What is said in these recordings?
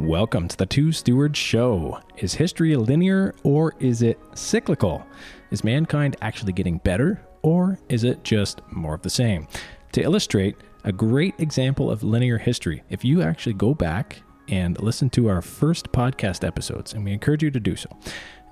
Welcome to the Two Stewards Show. Is history linear or is it cyclical? Is mankind actually getting better or is it just more of the same? To illustrate, a great example of linear history, if you actually go back and listen to our first podcast episodes, and we encourage you to do so,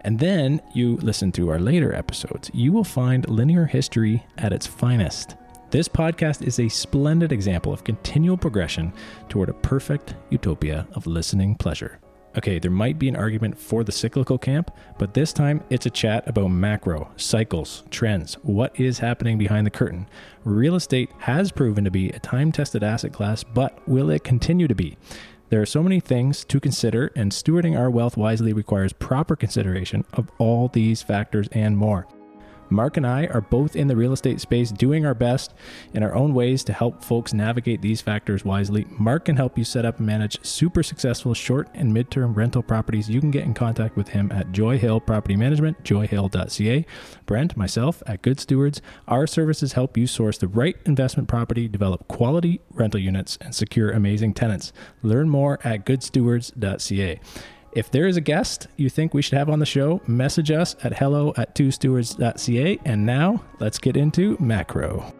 and then you listen to our later episodes, you will find linear history at its finest. This podcast is a splendid example of continual progression toward a perfect utopia of listening pleasure. Okay, there might be an argument for the cyclical camp, but this time it's a chat about macro, cycles, trends, what is happening behind the curtain. Real estate has proven to be a time tested asset class, but will it continue to be? There are so many things to consider, and stewarding our wealth wisely requires proper consideration of all these factors and more. Mark and I are both in the real estate space doing our best in our own ways to help folks navigate these factors wisely. Mark can help you set up and manage super successful short and midterm rental properties. You can get in contact with him at Joyhill Property Management, joyhill.ca. Brent, myself at Good Stewards, our services help you source the right investment property, develop quality rental units, and secure amazing tenants. Learn more at goodstewards.ca. If there is a guest you think we should have on the show, message us at hello at twostewards.ca. And now let's get into macro.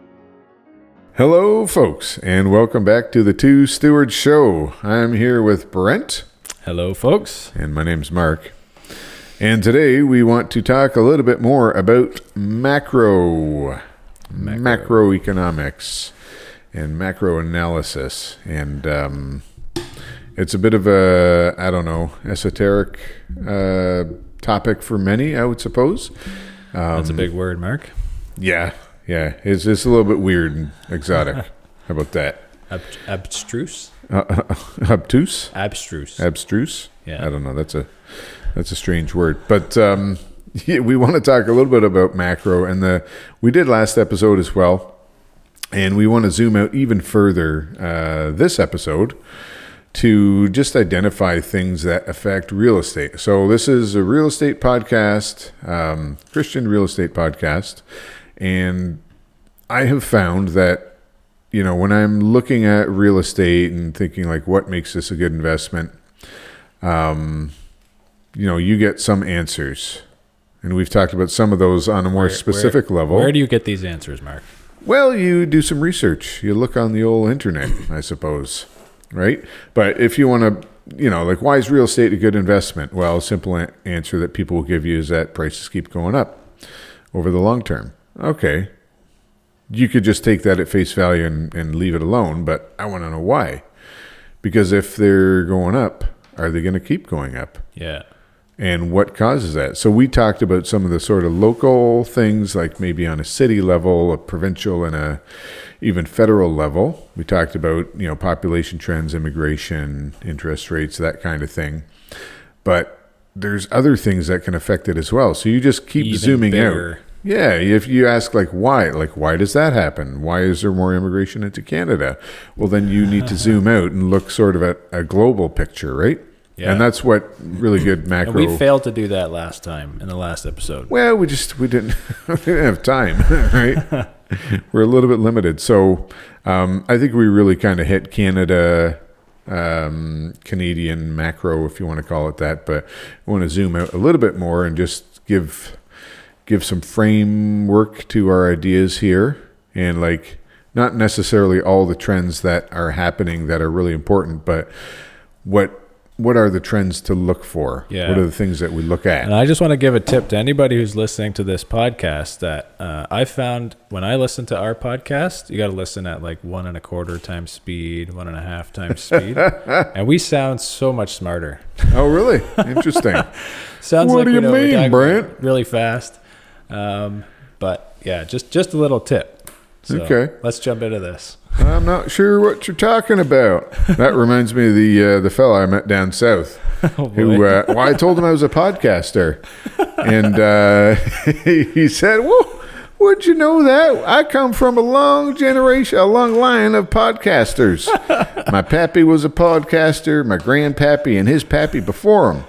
Hello, folks, and welcome back to the Two Stewards Show. I'm here with Brent, Hello, folks. and my name's Mark. And today we want to talk a little bit more about macro, macroeconomics, and macro analysis. And um, it's a bit of a, I don't know, esoteric uh, topic for many, I would suppose. That's a big word, Mark. Yeah, yeah. It's just a little bit weird and exotic. How about that? Ab- abstruse? Uh, obtuse, Abstruse. abstruse. Yeah. I don't know. That's a that's a strange word, but um, yeah, we want to talk a little bit about macro, and the we did last episode as well, and we want to zoom out even further uh, this episode to just identify things that affect real estate. So this is a real estate podcast, um, Christian real estate podcast, and I have found that you know when I'm looking at real estate and thinking like what makes this a good investment, um, you know, you get some answers. And we've talked about some of those on a more Where- specific where, level. Where do you get these answers, Mark? Well, you do some research. You look on the old internet, I suppose, right? But if you want to, you know, like, why is real estate a good investment? Well, a simple a- answer that people will give you is that prices keep going up over the long term. Okay. You could just take that at face value and, and leave it alone, but I want to know why. Because if they're going up, are they going to keep going up? Yeah. And what causes that. So we talked about some of the sort of local things, like maybe on a city level, a provincial, and a even federal level. We talked about you know population trends, immigration, interest rates, that kind of thing. But there's other things that can affect it as well. So you just keep Even zooming bigger. out. Yeah, if you ask like why, like why does that happen? Why is there more immigration into Canada? Well, then you need to zoom out and look sort of at a global picture, right? Yeah. And that's what really good macro. And we failed to do that last time in the last episode. Well, we just we didn't we didn't have time, right? We're a little bit limited, so um, I think we really kind of hit Canada, um, Canadian macro, if you want to call it that. But I want to zoom out a little bit more and just give give some framework to our ideas here, and like not necessarily all the trends that are happening that are really important, but what what are the trends to look for? Yeah. What are the things that we look at? And I just want to give a tip to anybody who's listening to this podcast that uh, I found when I listen to our podcast, you got to listen at like one and a quarter times speed, one and a half times speed, and we sound so much smarter. Oh, really? Interesting. Sounds What like do you know mean, Brent? really fast. Um, but yeah, just just a little tip. So Okay. let's jump into this. I'm not sure what you're talking about. That reminds me of the uh, the fella I met down south, who uh, well, I told him I was a podcaster, and uh, he said, "Well, would you know that I come from a long generation, a long line of podcasters. My pappy was a podcaster, my grandpappy, and his pappy before him."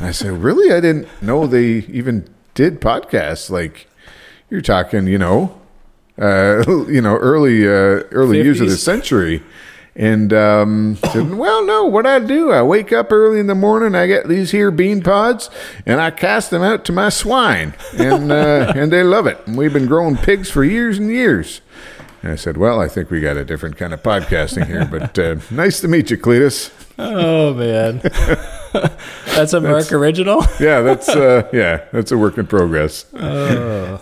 I said, "Really? I didn't know they even did podcasts. Like, you're talking, you know." Uh, you know, early uh, early years of the century, And um, said, well, no, what I do, I wake up early in the morning, I get these here bean pods, and I cast them out to my swine, and uh, and they love it. And we've been growing pigs for years and years. And I said, well, I think we got a different kind of podcasting here, but uh, nice to meet you, Cletus. Oh man, that's a Mark original. Yeah, that's uh, yeah, that's a work in progress. Oh.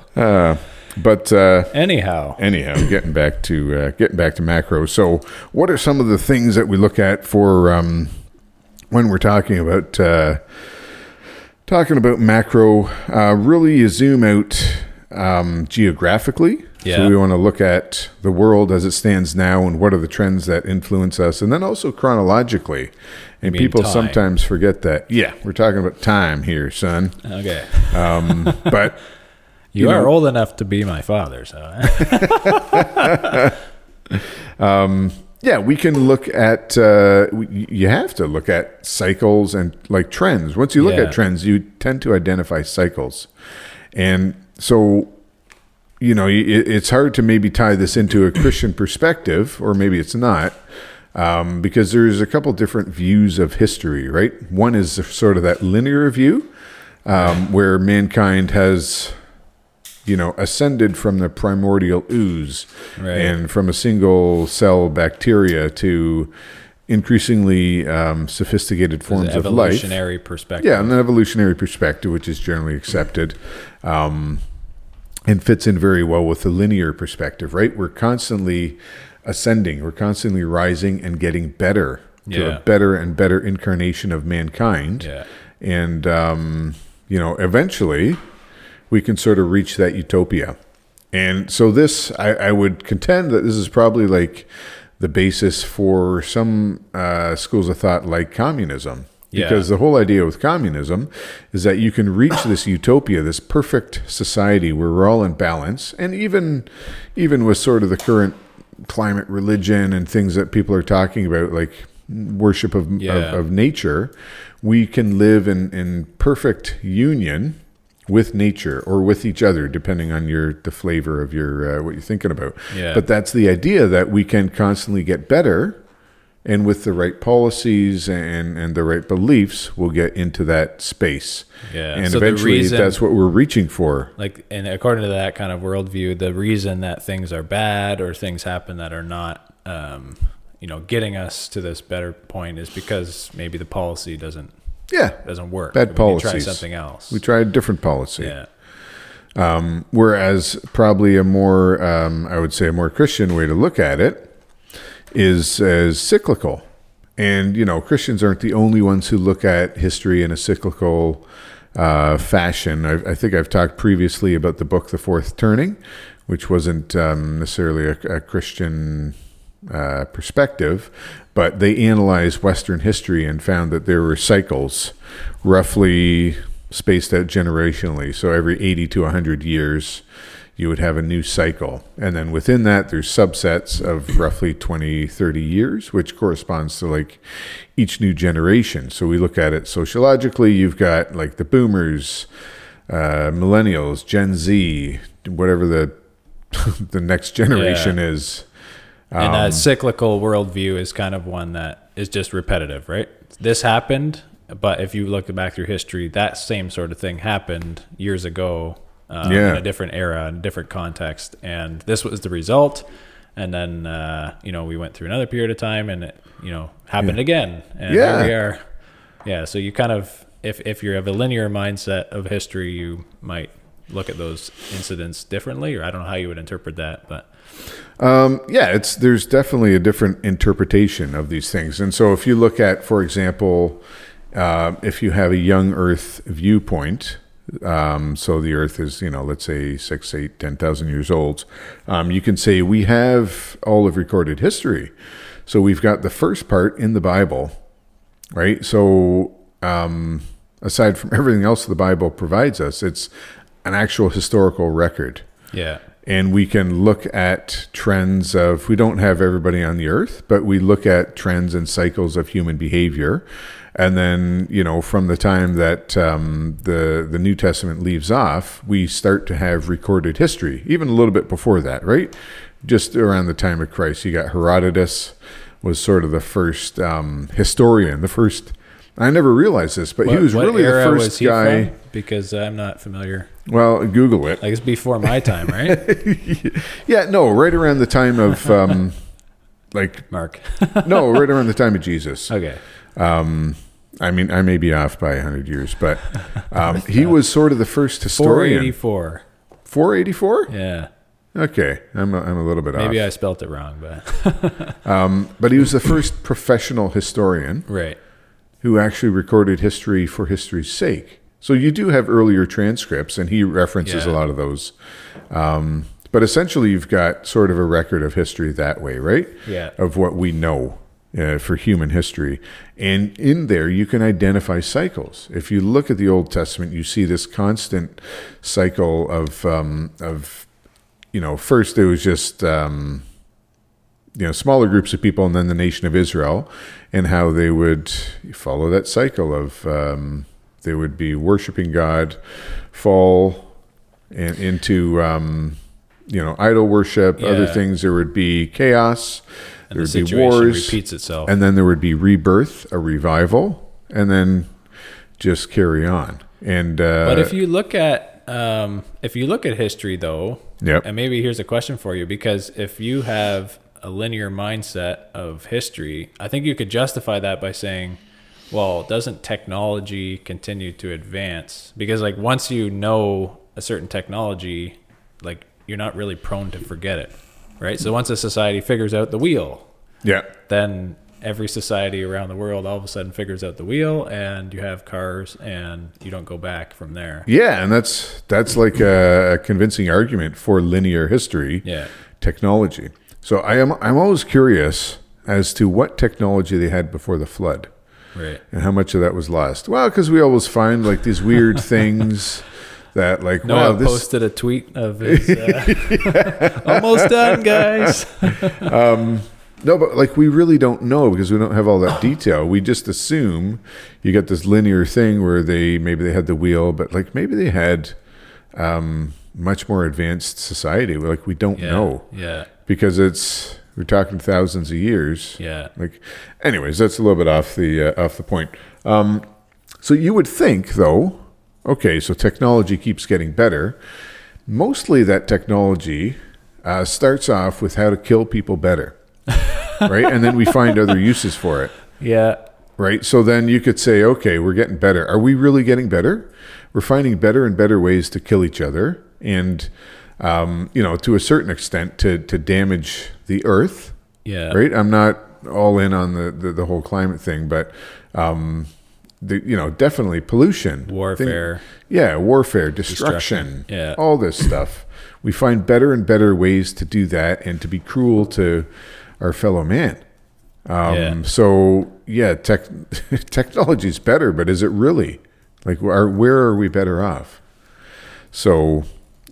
But uh, Anyhow, anyhow, getting back to uh, getting back to macro. So, what are some of the things that we look at for um, when we're talking about uh, talking about macro? Uh, really, you zoom out um, geographically. Yeah. So we want to look at the world as it stands now and what are the trends that influence us, and then also chronologically. And people time. sometimes forget that. Yeah, we're talking about time here, son. okay, Um, but you, You are know- old enough to be my father, so Yeah, we can look at. Uh, you have to look at cycles and like trends. Once you look Yeah. at trends, you tend to identify cycles, and so you know it, it's hard to maybe tie this into a Christian perspective, or maybe it's not, um, because there's a couple different views of history. Right, one is sort of that linear view, um, where mankind has you know, ascended from the primordial ooze Right. and from a single cell bacteria to increasingly um, sophisticated forms of life. evolutionary perspective. Yeah, an evolutionary perspective, which is generally accepted, um, and fits in very well with the linear perspective, right? We're constantly ascending, we're constantly rising and getting better to Yeah. a better and better incarnation of mankind. Yeah. And, um, you know, eventually we can sort of reach that utopia. And so, this, I, I would contend that this is probably like the basis for some uh, schools of thought like communism. Yeah. Because the whole idea with communism is that you can reach this utopia, this perfect society where we're all in balance, and even even with sort of the current climate religion and things that people are talking about, like worship of, Yeah. of, of nature, we can live in, in perfect union with nature or with each other, depending on your the flavor of your uh, what you're thinking about. Yeah. But that's the idea that we can constantly get better, and with the right policies and and the right beliefs, we'll get into that space. Yeah. and So eventually, reason- that's what we're reaching for. like and according to that kind of worldview the reason that things are bad or things happen that are not um, you know getting us to this better point is because maybe the policy doesn't Yeah, doesn't work Bad We can try something else we tried a different policy. yeah Um, whereas probably a more, um, I would say, a more Christian way to look at it is as cyclical. And you know, Christians aren't the only ones who look at history in a cyclical uh, fashion. I, I think I've talked previously about the book *The Fourth Turning*, which wasn't um, necessarily a, a Christian uh, perspective, but they analyzed Western history and found that there were cycles, roughly spaced out generationally. So every 80 to 100 years, you would have a new cycle. And then within that, there's subsets of roughly 20, 30 years, which corresponds to like each new generation. So we look at it sociologically, you've got like the boomers, uh, millennials, Gen Z, whatever the the next generation is. And Um, that cyclical worldview is kind of one that is just repetitive right? This happened but if you look back through history that same sort of thing happened years ago um, Yeah. in a different era in a different context. And this was the result. And then uh, you know we went through another period of time and it you know happened again. And Yeah. here we are. Yeah so you kind of if, if you have a linear mindset of history you might look at those incidents differently or i don't know how you would interpret that but Um, yeah, it's there's definitely a different interpretation of these things, and so if you look at, for example, uh, if you have a young Earth viewpoint, um, so the Earth is you know let's say six, eight, ten thousand years old, um, you can say we have all of recorded history. So we've got the first part in the Bible, right? So um, aside from everything else the Bible provides us, it's an actual historical record yeah and we can look at trends of we don't have everybody on the earth but we look at trends and cycles of human behavior and then you know from the time that um, the the new testament leaves off we start to have recorded history even a little bit before that right just around the time of christ you got herodotus was sort of the first um, historian, the first. I never realized this, but he was really the first was guy. from? Because I'm not familiar. Well, Google it. Like it's before my time, right, Yeah, no, right around the time of um, like Mark? no, right around the time of Jesus. okay. Um, I mean, I may be off by hundred years, but um, he was sort of the first historian. 484. Four eighty four. Yeah. Okay, I'm a, I'm a little bit Maybe off. Maybe I spelt it wrong, but Um, but he was the first professional historian right. who actually recorded history for history's sake. So you do have earlier transcripts, and he references Yeah. a lot of those. Um, but essentially, you've got sort of a record of history that way, right? Yeah. Of what we know uh, for human history. And in there, you can identify cycles. If you look at the Old Testament, you see this constant cycle of, um, of you know, first it was just. Um, you know smaller groups of people and then the nation of Israel and how they would follow that cycle of um, they would be worshiping God fall in, into um, you know idol worship other things. There would be chaos. And there the would be wars. repeats itself. and then there would be rebirth a revival and then just carry on. And uh, but if you look at um, if you look at history though, Yep. and maybe here's a question for you because if you have a linear mindset of history, I think you could justify that by saying, well, doesn't technology continue to advance? Because like once you know a certain technology, like you're not really prone to forget it, right? So once a society figures out the wheel, yeah then every society around the world all of a sudden figures out the wheel and you have cars and you don't go back from there. yeah and that's that's like a, convincing argument for linear history Yeah. technology. So I am I'm always curious as to what technology they had before the flood Right. and how much of that was lost. Well, because we always find like these weird things that like Noah wow this posted a tweet of his uh, almost done, guys. um, no, but like we really don't know because we don't have all that detail. We just assume you get this linear thing where they maybe they had the wheel, but like maybe they had um, much more advanced society. Like we don't Yeah. know Yeah. because it's we're talking thousands of years. Yeah. Like, anyways, that's a little bit off the uh, off the point. Um, so you would think, though, okay, so technology keeps getting better. Mostly, that technology uh, starts off with how to kill people better, right? And then we find other uses for it, Yeah. right? So then you could say, okay, we're getting better. Are we really getting better? We're finding better and better ways to kill each other, and um, you know, to a certain extent, to to damage the earth Yeah. right? I'm not all in on the, the, the whole climate thing, but um, the, you know, definitely pollution, Warfare. Thing- yeah, warfare, destruction, Destruction, yeah. all this stuff. We find better and better ways to do that and to be cruel to our fellow man. Um, Yeah. So yeah, tech technology is better, but is it really? Like, are, where are we better off? So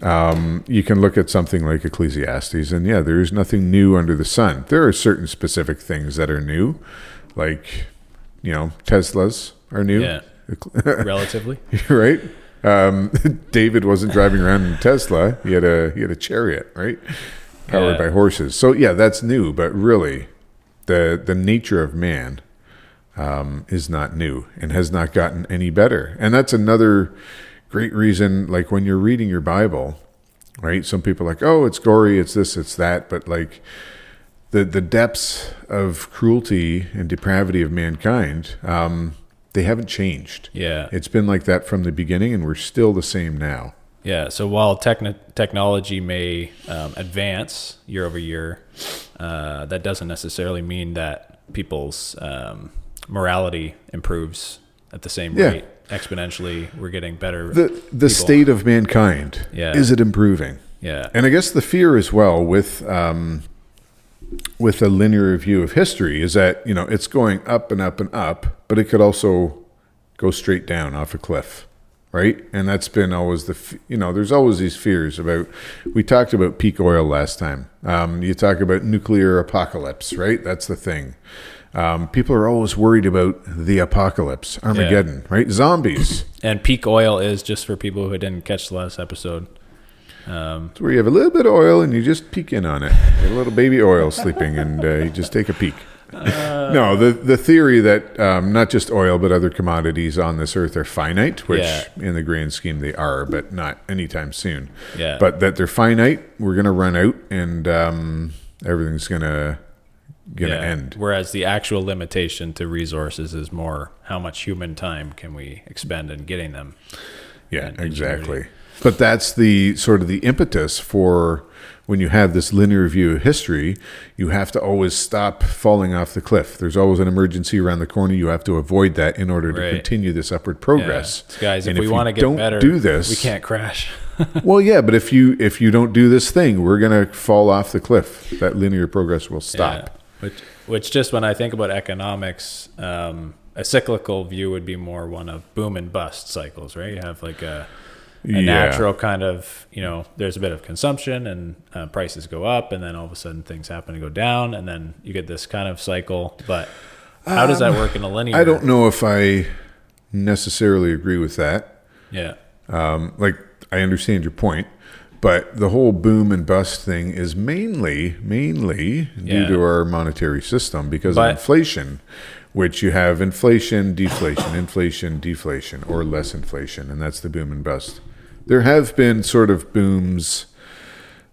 um, you can look at something like Ecclesiastes, and yeah, there is nothing new under the sun. There are certain specific things that are new, like you know, Teslas are new, Yeah. Relatively. right? Um, David wasn't driving around in a Tesla; he had a he had a chariot, right, powered Yeah. by horses. So yeah, that's new, but really, the the nature of man um, is not new and has not gotten any better. And that's another great reason. Like when you're reading your Bible, right? Some people are like, oh, it's gory, it's this, it's that, but like the the depths of cruelty and depravity of mankind, um, they haven't changed. Yeah. It's been like that from the beginning, and we're still the same now. Yeah. So while techn- technology may um, advance year over year, uh, that doesn't necessarily mean that people's um, morality improves at the same Yeah. rate exponentially. We're getting better. The the people. state of mankind Yeah. is it improving? Yeah. And I guess the fear as well with um, with a linear view of history is that you know it's going up and up and up, but it could also go straight down off a cliff, right? And that's been always the f- you know there's always these fears about. We talked about peak oil last time. Um, you talk about nuclear apocalypse, right? That's the thing. Um, people are always worried about the apocalypse, Armageddon, right? Zombies. And peak oil is just for people who didn't catch the last episode. Um, It's where you have a little bit of oil and you just peek in on it. a little baby oil sleeping, and uh, you just take a peek. no, the the theory that um, not just oil but other commodities on this earth are finite, which Yeah. in the grand scheme they are, but not anytime soon. Yeah. But that they're finite, we're gonna run out, and um, everything's gonna gonna Yeah. end. Whereas the actual limitation to resources is more how much human time can we expend in getting them. Yeah, exactly. But that's the sort of the impetus for when you have this linear view of history, you have to always stop falling off the cliff. There's always an emergency around the corner. You have to avoid that in order to continue this upward progress. Yeah. Guys, if And we want to get better, do this, we can't crash. well, yeah, but if you if you don't do this thing, we're gonna fall off the cliff. That linear progress will stop. Yeah. Which, which just when I think about economics, um, a cyclical view would be more one of boom and bust cycles, right? You have like a, a Yeah. natural kind of, you know, there's a bit of consumption and uh, prices go up, and then all of a sudden things happen to go down, and then you get this kind of cycle. But how does that work in a linear? Um, I don't know if I necessarily agree with that. Yeah. Um, like I understand your point, but the whole boom and bust thing is mainly mainly due to our monetary system because But- of inflation, which you have inflation, deflation, inflation, deflation, or less inflation, and that's the boom and bust. There have been sort of booms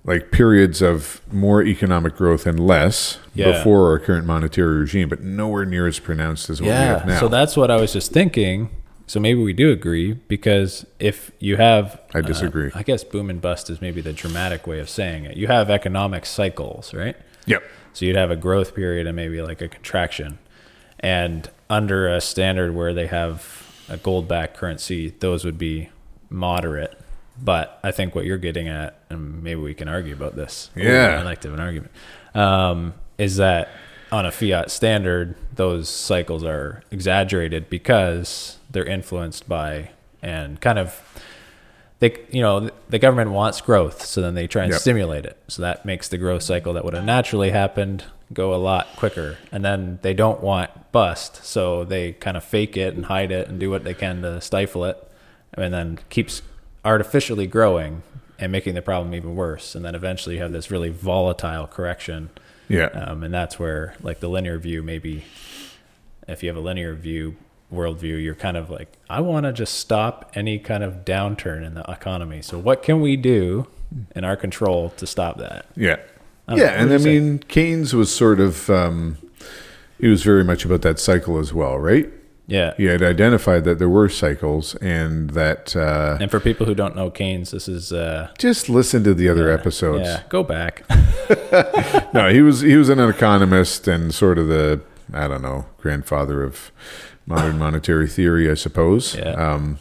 like periods of more economic growth and less Yeah. before our current monetary regime, but nowhere near as pronounced as what we have now. So that's what I was just thinking. So maybe we do agree because if you have, I disagree. uh, I guess boom and bust is maybe the dramatic way of saying it. You have economic cycles, right? yep. So you'd have a growth period and maybe like a contraction. And under a standard where they have a gold backed currency, those would be moderate. But I think what you're getting at, and maybe we can argue about this. Ooh, Yeah. I like to have an argument. Um, is that on a fiat standard, those cycles are exaggerated because they're influenced by and kind of they you know the government wants growth so then they try and Yep. stimulate it so that makes the growth cycle that would have naturally happened go a lot quicker and then they don't want bust so they kind of fake it and hide it and do what they can to stifle it and then keeps artificially growing and making the problem even worse and then eventually you have this really volatile correction Yeah. um, and that's where like the linear view maybe if you have a linear view worldview you're kind of like i want to just stop any kind of downturn in the economy so what can we do in our control to stop that Yeah. I. Yeah, and I mean, Keynes was sort of, um, he was very much about that cycle as well, right? yeah He had identified that there were cycles and that, uh, and for people who don't know keynes this is uh just listen to the other episodes. yeah go back No, he was, he was an economist and sort of the, I don't know, grandfather of modern monetary theory, I suppose. Yeah. Um,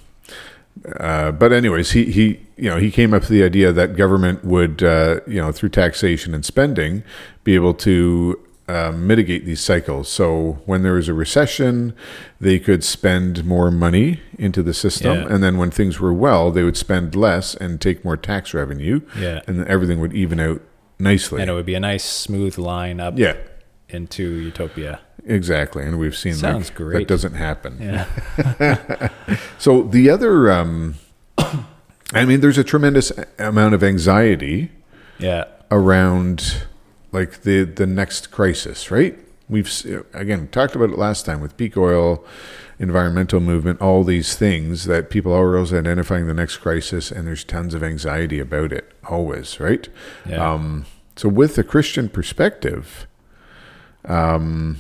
uh, but anyways, he, he you know he came up with the idea that government would uh, you know through taxation and spending be able to uh, mitigate these cycles. So when there was a recession, they could spend more money into the system, Yeah. and then when things were well, they would spend less and take more tax revenue, yeah and everything would even out nicely. and it would be a nice smooth line up yeah, into utopia exactly. And we've seen Sounds great. that doesn't happen. yeah So the other, um, I mean, there's a tremendous amount of anxiety yeah around like the the next crisis, right? We've again talked about it last time with peak oil, environmental movement, all these things that people are always identifying the next crisis, and there's tons of anxiety about it always, right? yeah Um, so with a Christian perspective, um,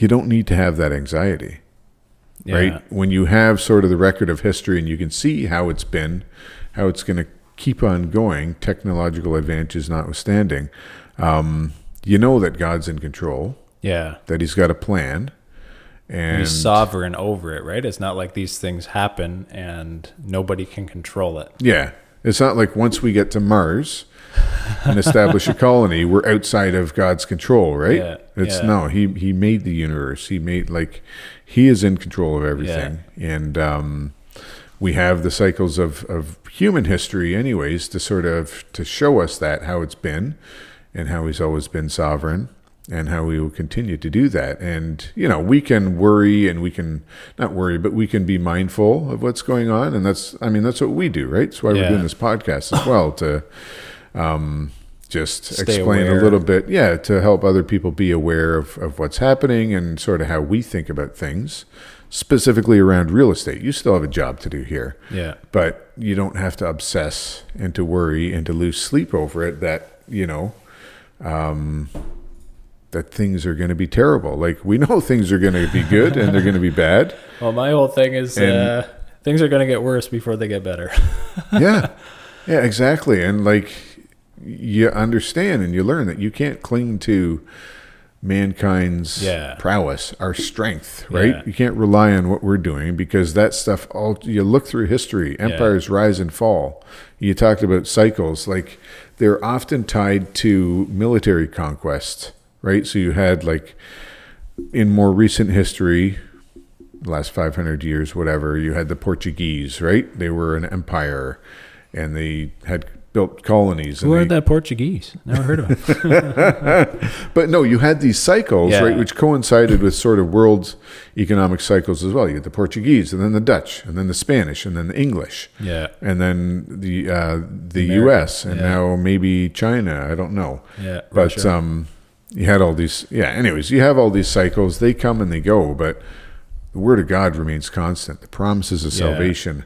you don't need to have that anxiety yeah. right? When you have sort of the record of history and you can see how it's been, how it's going to keep on going, technological advances notwithstanding, um, you know that God's in control, yeah that He's got a plan, and He's sovereign over it, right? It's not like these things happen and nobody can control it. yeah, it's not like once we get to Mars and establish a colony, we're outside of God's control, right? Yeah, It's yeah. no, He He made the universe. He made like He is in control of everything, and um, we have the cycles of, of human history anyways to sort of to show us that how it's been and how he's always been sovereign and how we will continue to do that and you know we can worry and we can not worry but we can be mindful of what's going on and that's i mean that's what we do right that's why we're doing this podcast as well to um just Stay explain aware. a little bit, yeah, to help other people be aware of, of what's happening and sort of how we think about things, specifically around real estate. You still have a job to do here, Yeah. but you don't have to obsess and to worry and to lose sleep over it that, you know, um, that things are going to be terrible. Like we know things are going to be good and they're going to be bad. Well, my whole thing is And- uh, things are going to get worse before they get better. yeah yeah exactly and like you understand and you learn that you can't cling to mankind's Yeah. prowess our strength right Yeah. you can't rely on what we're doing because that stuff all you look through history empires rise and fall you talked about cycles like they're often tied to military conquest right so you had like in more recent history last 500 years, whatever, you had the Portuguese, right? They were an empire and they had built colonies. Who and are they- the Portuguese? Never heard of them. But no, you had these cycles, Yeah. right, which coincided with sort of world economic cycles as well. You had the Portuguese, and then the Dutch, and then the Spanish, and then the English, yeah. and then the uh, the American, U.S., and yeah. now maybe China. I don't know. Yeah. but Russia. um, you had all these. Yeah. Anyways, you have all these cycles. They come and they go, but the word of God remains constant. The promises of Yeah. salvation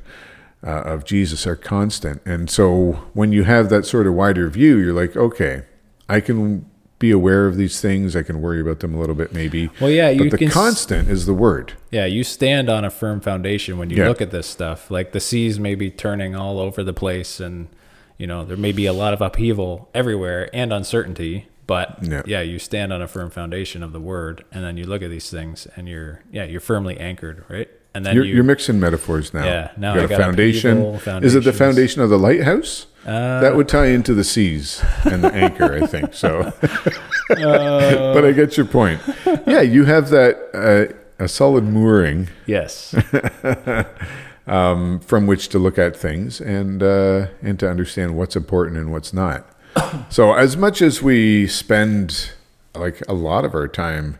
uh, of Jesus are constant, and so when you have that sort of wider view, you're like, okay, I can be aware of these things. I can worry about them a little bit, maybe. Well, yeah, you but the can s- constant is the word. Yeah, you stand on a firm foundation when you Yeah. look at this stuff. Like the seas may be turning all over the place, and you know there may be a lot of upheaval everywhere and uncertainty. But Yeah. yeah. you stand on a firm foundation of the word, and then you look at these things, and you're yeah, you're firmly anchored, right? And then You're, you you're mixing metaphors now. Yeah, now You I got a got foundation. upheaval, Is it the foundation of the lighthouse? Uh, that would tie into the seas and the anchor, I think. So, Uh, but I get your point. Yeah, you have that uh, a solid mooring yes, um, from which to look at things and uh, and to understand what's important and what's not. So, as much as we spend like a lot of our time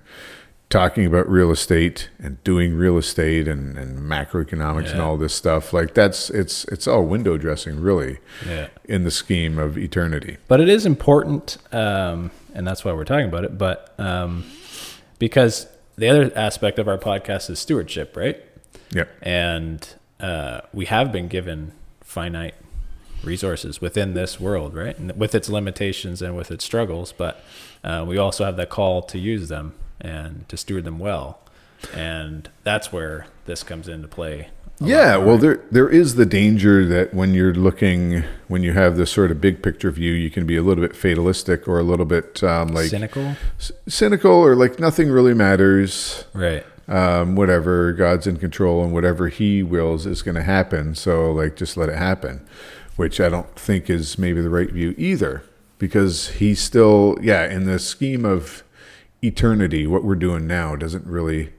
talking about real estate and doing real estate and, and macroeconomics and all this stuff, like that's it's it's all window dressing, really, yeah. in the scheme of eternity. But it is important, um, and that's why we're talking about it. But um, because the other aspect of our podcast is stewardship, right? Yeah, and uh, we have been given finite resources within this world, right? And with its limitations and with its struggles, but uh, we also have that call to use them and to steward them well, and that's where this comes into play. Yeah, well, there there is the danger that when you're looking, when you have this sort of big picture view, you can be a little bit fatalistic or a little bit um, like cynical, c- cynical or like nothing really matters. right? Um, whatever God's in control and whatever He wills is going to happen. So like, just let it happen, which I don't think is maybe the right view either, because He's still yeah in the scheme of eternity. What we're doing now doesn't really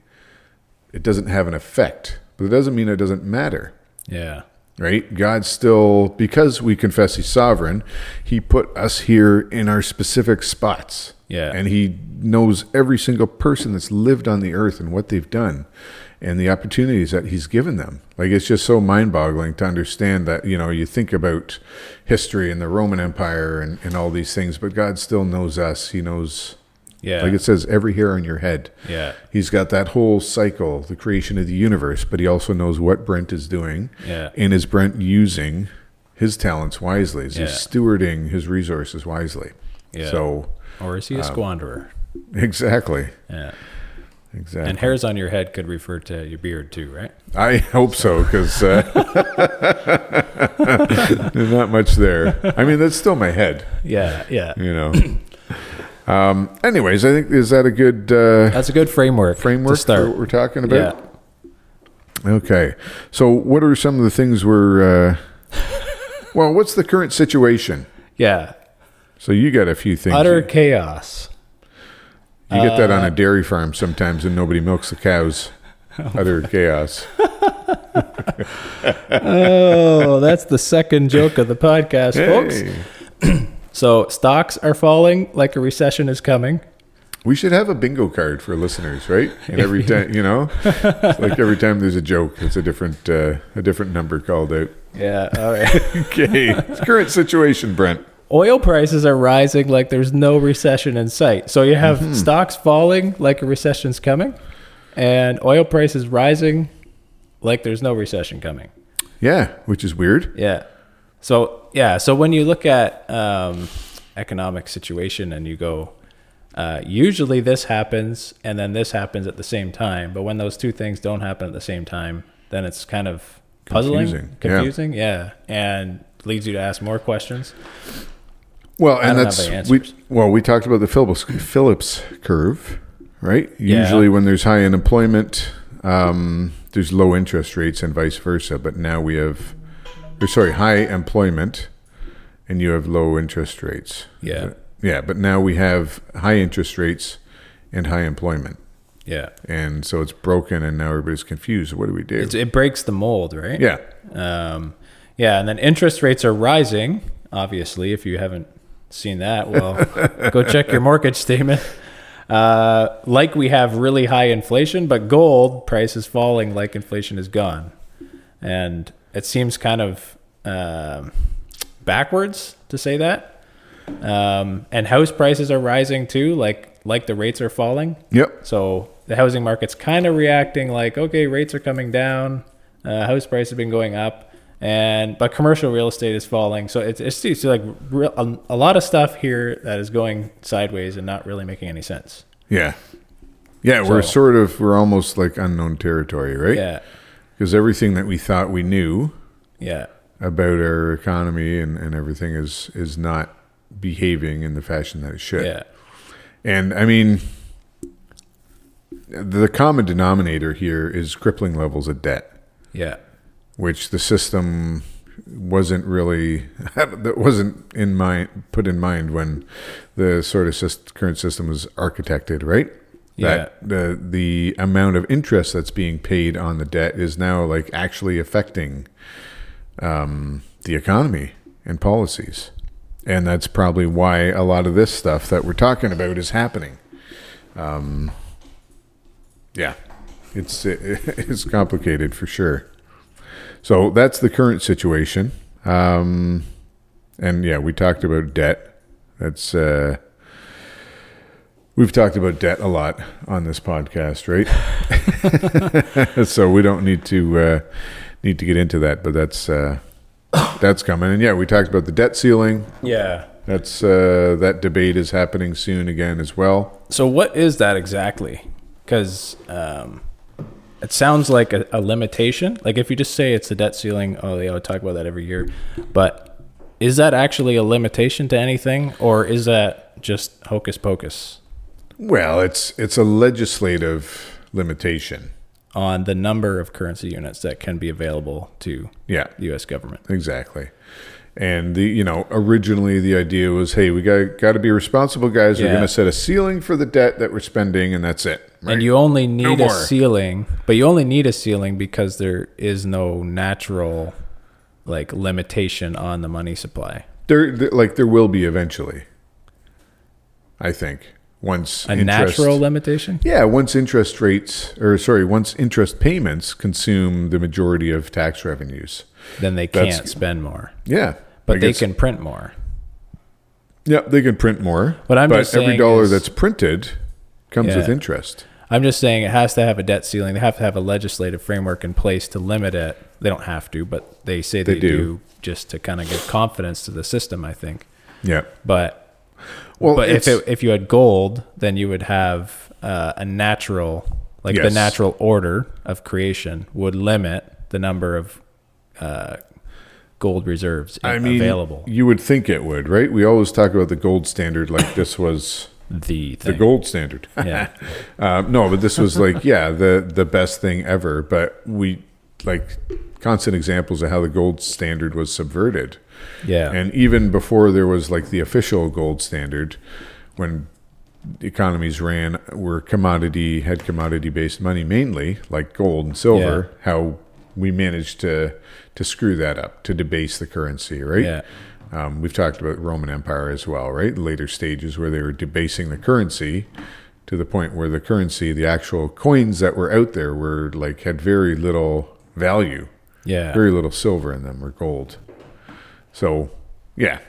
it doesn't have an effect, but it doesn't mean it doesn't matter Yeah, right? God still, because we confess He's sovereign, He put us here in our specific spots. Yeah. And He knows every single person that's lived on the earth and what they've done and the opportunities that He's given them. Like, it's just so mind boggling to understand that, you know, you think about history and the Roman Empire and, and all these things, but God still knows us. He knows, yeah, like it says, every hair on your head. yeah, He's got that whole cycle, the creation of the universe, but he also knows what Brent is doing. Yeah. And is Brent using his talents wisely? Is he stewarding his resources wisely? Yeah. So, or is he a Um, squanderer? exactly. Yeah, Exactly. and hairs on your head could refer to your beard too, right? I hope so, because uh, there's not much there. I mean, that's still my head, Yeah, yeah. you know. um, anyways, I think, is that a good uh, That's a good framework. framework to start. for what we're talking about? Yeah. Okay. So, what are some of the things we're. Uh, well, what's the current situation? Yeah. So, you got a few things. Utter chaos. you get that uh, on a dairy farm sometimes and nobody milks the cows. Utter chaos. Oh, that's the second joke of the podcast, folks. So stocks are falling like a recession is coming. We should have a bingo card for listeners, right? And every time, you know, like every time there's a joke, it's a different uh, a different number called out. Yeah. All right. Okay. Current situation, Brent. oil prices are rising like there's no recession in sight. So you have Mm-hmm. stocks falling like a recession's coming, and oil prices rising like there's no recession coming. Yeah, which is weird. Yeah. So yeah. So when you look at um, economic situation and you go, uh, usually this happens and then this happens at the same time. But when those two things don't happen at the same time, then it's kind of puzzling, Confusing, confusing. yeah. Yeah. and leads you to ask more questions. Well, and that's we well we talked about the Phillips Phillips curve, right? Yeah. Usually when there's high unemployment, um, there's low interest rates and vice versa. But now we have, sorry, high employment, and you have low interest rates. Yeah. Yeah, but now we have high interest rates and high employment, Yeah. and so it's broken, and now everybody's confused. What do we do? It's, it breaks the mold, right? yeah, Um, yeah, and then interest rates are rising. Obviously, if you haven't seen that, well, go check your mortgage statement. Uh, like we have really high inflation, but gold price is falling like inflation is gone, and it seems kind of um, backwards to say that. Um, and house prices are rising too, like like the rates are falling. yep, So the housing market's kind of reacting like, okay, rates are coming down, uh, house prices have been going up, and but commercial real estate is falling. So it's it's, it's like real, a, a lot of stuff here that is going sideways and not really making any sense. yeah, yeah. we're So- sort of we're almost like unknown territory, right? Yeah, because everything that we thought we knew yeah, about our economy and, and everything is is not behaving in the fashion that it should. yeah, And I mean, the common denominator here is crippling levels of debt, yeah, which the system wasn't really that wasn't in mind put in mind when the sort of current system was architected, right? That the the amount of interest that's being paid on the debt is now like actually affecting um, the economy and policies, and that's probably why a lot of this stuff that we're talking about is happening. Um, yeah, it's it's complicated for sure. So that's the current situation. Um, and yeah, we talked about debt. That's uh, we've talked about debt a lot on this podcast, right? so we don't need to uh, need to get into that, but that's uh, that's coming. And yeah, we talked about the debt ceiling. yeah. That's uh, that debate is happening soon again as well. So what is that exactly? Because um, it sounds like a, a limitation. Like if you just say it's the debt ceiling, oh, they would talk about that every year. But is that actually a limitation to anything, or is that just hocus pocus Well, it's it's a legislative limitation. on the number of currency units that can be available to Yeah, the U.S. government? exactly. And the you know originally the idea was, hey, we got got to be responsible guys. We're going to set a ceiling for the debt that we're spending, and that's it. Right? And you only need a more. ceiling, but you only need a ceiling because there is no natural like limitation on the money supply. there like there will be eventually. I think once A interest- natural limitation? Yeah, once interest rates, or sorry, once interest payments consume the majority of tax revenues. Then they can't spend more. Yeah, But they can print more. Yeah, they can print more. What I'm but just every dollar is- that's printed comes Yeah. with interest. I'm just saying it has to have a debt ceiling. They have to have a legislative framework in place to limit it. They don't have to, but they say they, They do. do. just to kind of give confidence to the system, I think. Yeah. But Well, but if it, if you had gold, then you would have uh, a natural like the natural order of creation would limit the number of uh, gold reserves I mean, available. you would think it would, right? We always talk about the gold standard like this was The the gold standard. Yeah. um, no, but this was like, yeah, the the best thing ever. But we like constant examples of how the gold standard was subverted. Yeah. And even before there was like the official gold standard, when economies ran were commodity had commodity based money mainly, like gold and silver, how we managed to to screw that up, to debase the currency, right? Yeah. Um, we've talked about Roman Empire as well, right? Later stages where they were debasing the currency to the point where the currency, the actual coins that were out there, were like had very little value yeah. very little silver in them or gold. So, yeah,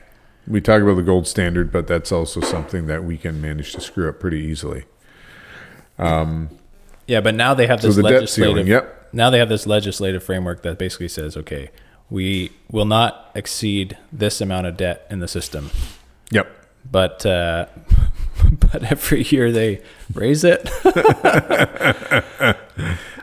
We talk about the gold standard, but that's also something that we can manage to screw up pretty easily. Yeah, but now they have So this the debt legislative. ceiling, yep. Now they have this legislative framework that basically says, okay, we will not exceed this amount of debt in the system, Yep. but uh, but every year they raise it.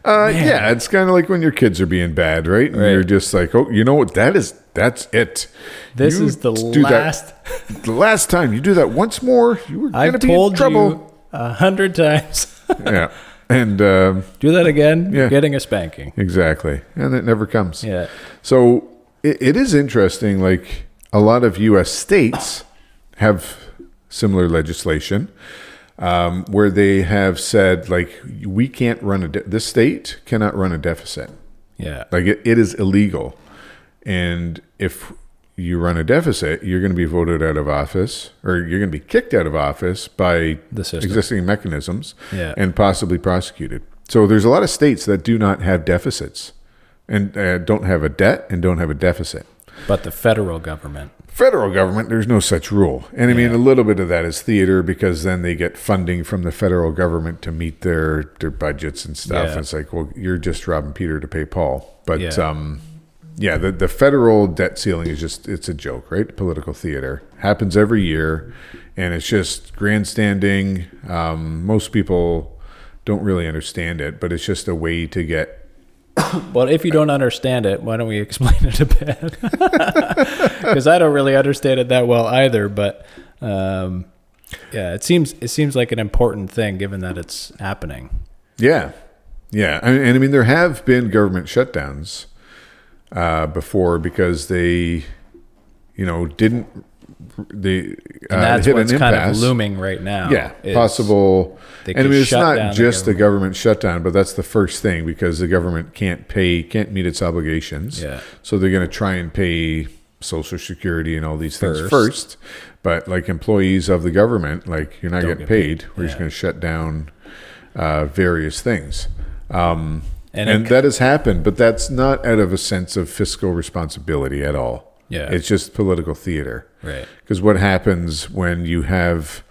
Uh, yeah, it's kind of like when your kids are being bad, right? And Right. you're just like, oh, you know what? That is, that's it. This You is the do that- last. the last time you do that once more, you were going to be told in trouble. a hundred times. yeah, and um, Do that again, Yeah. you're getting a spanking. exactly, and it never comes. Yeah. So it, it is interesting. Like a lot of U.S. states have similar legislation um, where they have said, like, we can't run a de- this state cannot run a deficit. Yeah. Like it, it is illegal, and if you run a deficit, you're going to be voted out of office, or you're going to be kicked out of office by The existing mechanisms, Yeah. and possibly prosecuted. So there's a lot of states that do not have deficits, and uh, don't have a debt, and don't have a deficit. But the federal government. Federal government, there's no such rule, and I mean a little bit of that is theater because then they get funding from the federal government to meet their their budgets and stuff. Yeah. It's like, well, you're just robbing Peter to pay Paul, but Yeah. um, yeah, the the federal debt ceiling is just it's a joke, right? Political theater happens every year, and it's just grandstanding. Um, most people don't really understand it, but it's just a way to get Well, if you don't understand it, why don't we explain it a bit? Because I don't really understand it that well either. But um, yeah, it seems it seems like an important thing given that it's happening. Yeah, yeah, and, and I mean there have been government shutdowns uh, before because they, you know, didn't they uh, And that's hit what's an kind impasse. of looming right now. Yeah, is possible. they And I mean, it's not down the just the government shutdown, but that's the first thing because the government can't pay, can't meet its obligations. Yeah. So they're going to try and pay Social Security and all these things First. first. But like employees of the government, like you're not Don't getting get paid. paid. We're just going to shut down uh, various things. Um, And and it- that has happened, but that's not out of a sense of fiscal responsibility at all. Yeah. It's just political theater. Right. Because what happens when you have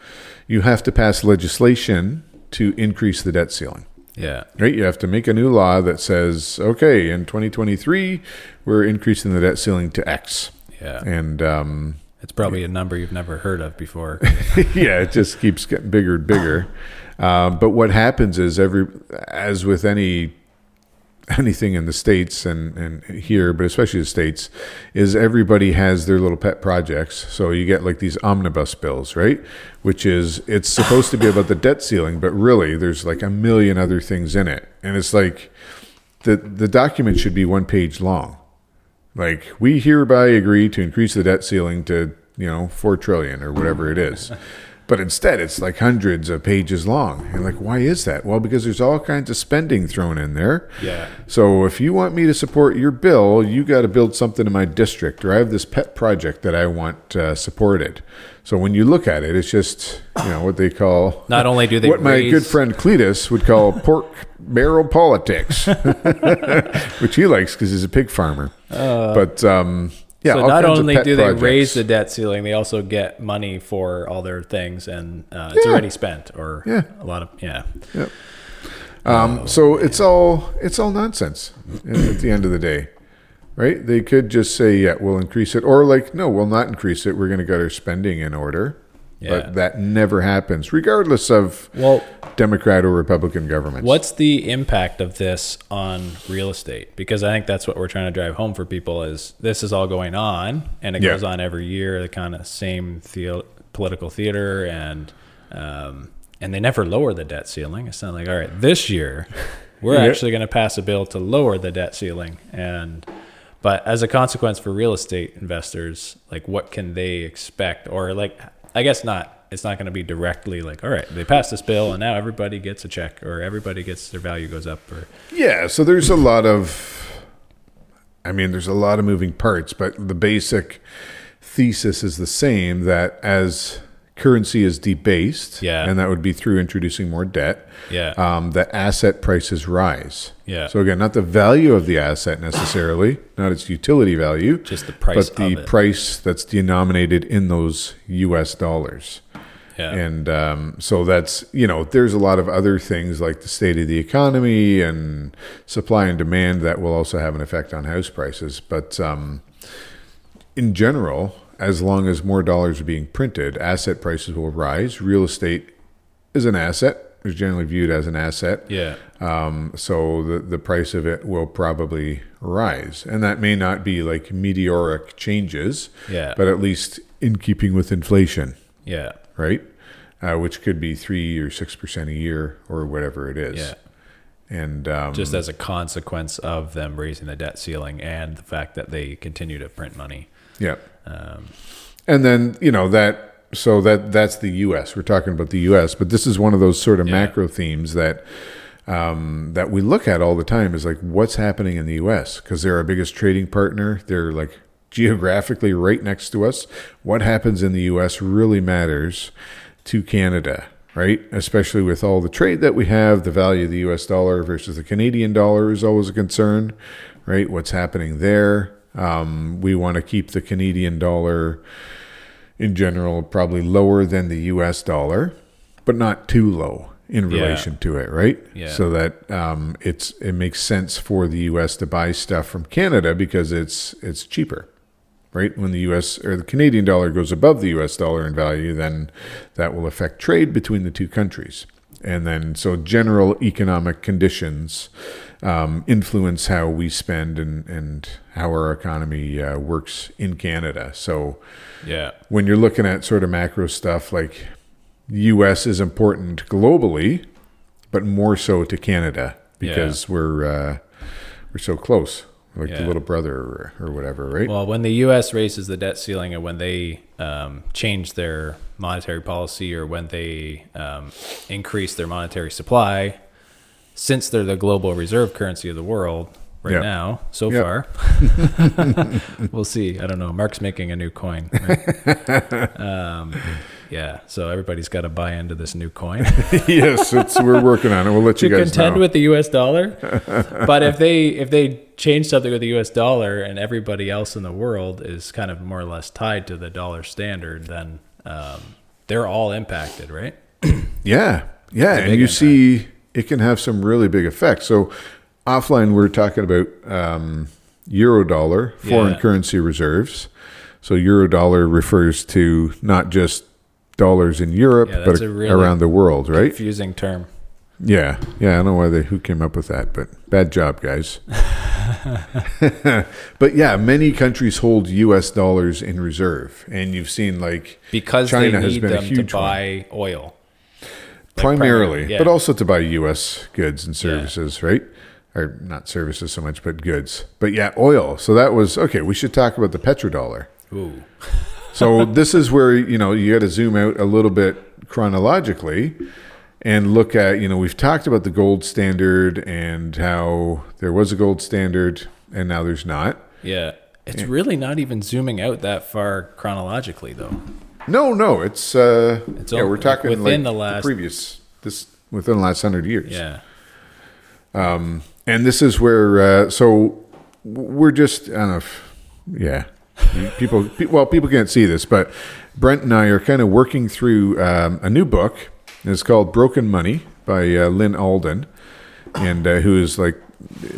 you have to pass legislation to increase the debt ceiling. Yeah. Right? You have to make a new law that says, okay, in 2023, we're increasing the debt ceiling to X. Yeah. And um, It's probably a number you've never heard of before. yeah, it just keeps getting bigger and bigger. Um, but what happens is every, as with any anything in the states and and here, but especially the states, is everybody has their little pet projects. So you get like these omnibus bills, right? Which is it's supposed to be about the debt ceiling, but really there's like a million other things in it, and it's like the the document should be one page long. Like we hereby agree to increase the debt ceiling to you know four trillion or whatever it is, but instead it's like hundreds of pages long. And like, why is that? Well, because there's all kinds of spending thrown in there. Yeah. So if you want me to support your bill, you got to build something in my district, or I have this pet project that I want uh, supported. So when you look at it, it's just you know what they call Not only do they what my good friend Cletus would call pork barrel politics, which he likes because he's a pig farmer. but um, yeah, so not only do they projects. raise the debt ceiling, they also get money for all their things, and uh, it's Yeah. already spent, or Yeah. a lot of yeah. Um, so it's all it's all nonsense at at the end of the day, right? They could just say, "Yeah, we'll increase it," or like, "No, we'll not increase it. We're going to get our spending in order." Yeah. But that never happens, regardless of Well, Democrat or Republican governments. What's the impact of this on real estate? Because I think that's what we're trying to drive home for people is this is all going on and it Yeah. goes on every year, the kind of same theo- political theater and um, and they never lower the debt ceiling. It's not like, all right, this year we're Yeah. actually going to pass a bill to lower the debt ceiling and but as a consequence for real estate investors, like what can they expect or like I guess not. It's not going to be directly like, all right, they passed this bill and now everybody gets a check or everybody gets their value goes up or Yeah, so there's a lot of, I mean, there's a lot of moving parts, but the basic thesis is the same that as currency is debased, Yeah. and that would be through introducing more debt, Yeah. um, the asset prices rise. Yeah. So again, not the value of the asset necessarily, not its utility value, Just the price but the price that's denominated in those U.S. dollars. yeah. And um, so that's, you know, there's a lot of other things like the state of the economy and supply and demand that will also have an effect on house prices. But um, in general, as long as more dollars are being printed, asset prices will rise. Real estate is an asset, is generally viewed as an asset. yeah. Um, so the, the price of it will probably rise. And that may not be like meteoric changes, Yeah. but at least in keeping with inflation Yeah. right? Uh, which could be three or six percent a year or whatever it is. Yeah. And um, Just as a consequence of them raising the debt ceiling and the fact that they continue to print money. yeah, Um, and then you know that. So that that's the U.S. We're talking about the U.S., but this is one of those sort of Yeah. macro themes that um, that we look at all the time. Is like what's happening in the U.S. because they're our biggest trading partner. They're like geographically right next to us. What happens in the U.S. really matters to Canada, right? Especially with all the trade that we have, the value of the US dollar versus the Canadian dollar is always a concern, right? What's happening there? Um, we want to keep the Canadian dollar in general probably lower than the US dollar, but not too low in Yeah. relation to it, right? Yeah. So that um, it's it makes sense for the US to buy stuff from Canada because it's it's cheaper right? When the US or the Canadian dollar goes above the US dollar in value, then that will affect trade between the two countries. And then, so general economic conditions um, influence how we spend and, and how our economy uh, works in Canada. So yeah. when you're looking at sort of macro stuff, like US is important globally, but more so to Canada because we're uh, we're so close, like the little brother or, or whatever, right? Well, when the U.S. raises the debt ceiling, and when they um, change their monetary policy, or when they um, increase their monetary supply, since they're the global reserve currency of the world right Yeah. now, so Yeah. far, we'll see. I don't know. Mark's making a new coin. right? um, yeah, so everybody's got to buy into this new coin. yes, it's we're working on it. We'll let you guys contend know. with the U.S. dollar. but if they if they change something with the U.S. dollar and everybody else in the world is kind of more or less tied to the dollar standard, then um, they're all impacted, right? yeah, yeah, and you impact. see it can have some really big effects. So offline, we're talking about um, euro dollar foreign Yeah. currency reserves. So euro dollar refers to not just dollars in Europe, Yeah, but really around the world, right? Confusing term. Yeah, yeah. I don't know why they who came up with that, but bad job, guys. but yeah, many countries hold U.S. dollars in reserve, and you've seen like Because China they has need been a them to huge one. buy oil. Primarily, primary- yeah. but also to buy U.S. goods and services, right? Or not services so much, but goods. But yeah, oil. So that was okay. We should talk about the petrodollar. Ooh. So this is where you know you got to zoom out a little bit chronologically and look at you know we've talked about the gold standard and how there was a gold standard and now there's not. Yeah. It's really not even zooming out that far chronologically, though. No, no, it's uh, It's yeah, we're talking within like the last- previous this within the last hundred years. Yeah. Um, and this is where uh, so we're just I don't know if, yeah people well people can't see this but Brent and I are kind of working through um, a new book it's called Broken Money by uh, Lyn Alden and uh, who is like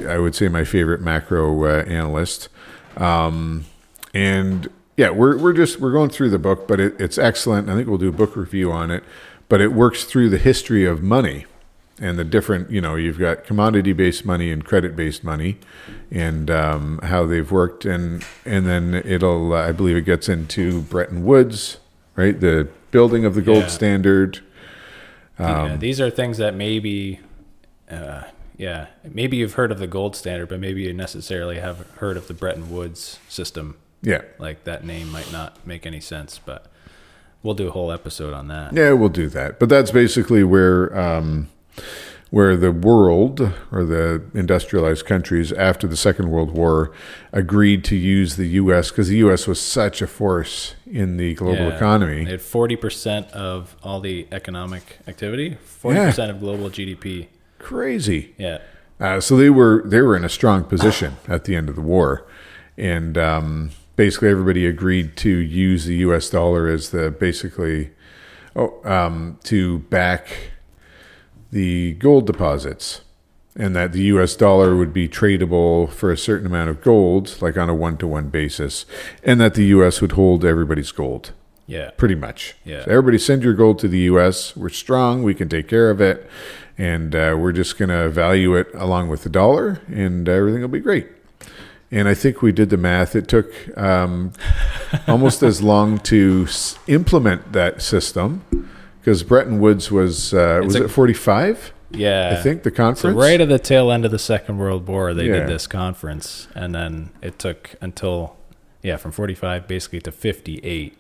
I would say my favorite macro uh, analyst um, and yeah we're we're just we're going through the book but it, it's excellent I think we'll do a book review on it but it works through the history of money and the different you know you've got commodity based money and credit based money and um, how they've worked and and then it'll uh, i believe it gets into bretton woods right the building of the gold Yeah. standard Um, yeah, these are things that maybe, uh, yeah, maybe you've heard of the gold standard, but maybe you necessarily have heard of the Bretton Woods system. Yeah Like that name might not make any sense, but we'll do a whole episode on that. yeah we'll do that but that's basically where um, where the world or the industrialized countries after the Second World War agreed to use the U.S. because the U.S. was such a force in the global Yeah. economy. They had forty percent of all the economic activity, forty percent of global GDP. Crazy. Yeah, Uh, so they were they were in a strong position at the end of the war, and um, basically everybody agreed to use the U.S. dollar as the basically oh um, to back the gold deposits, and that the U.S. dollar would be tradable for a certain amount of gold, like on a one to one basis, and that the U.S. would hold everybody's gold yeah, pretty much. Yeah. So everybody send your gold to the U.S. We're strong. We can take care of it, and uh, we're just going to value it along with the dollar, and everything will be great. And I think we did the math. It took um, almost as long to s- implement that system because Bretton Woods was uh, was a- it forty five? yeah. I think the So conference. right at the tail end of the Second World War, they Yeah. did this conference, and then it took until yeah, from forty-five basically to fifty-eight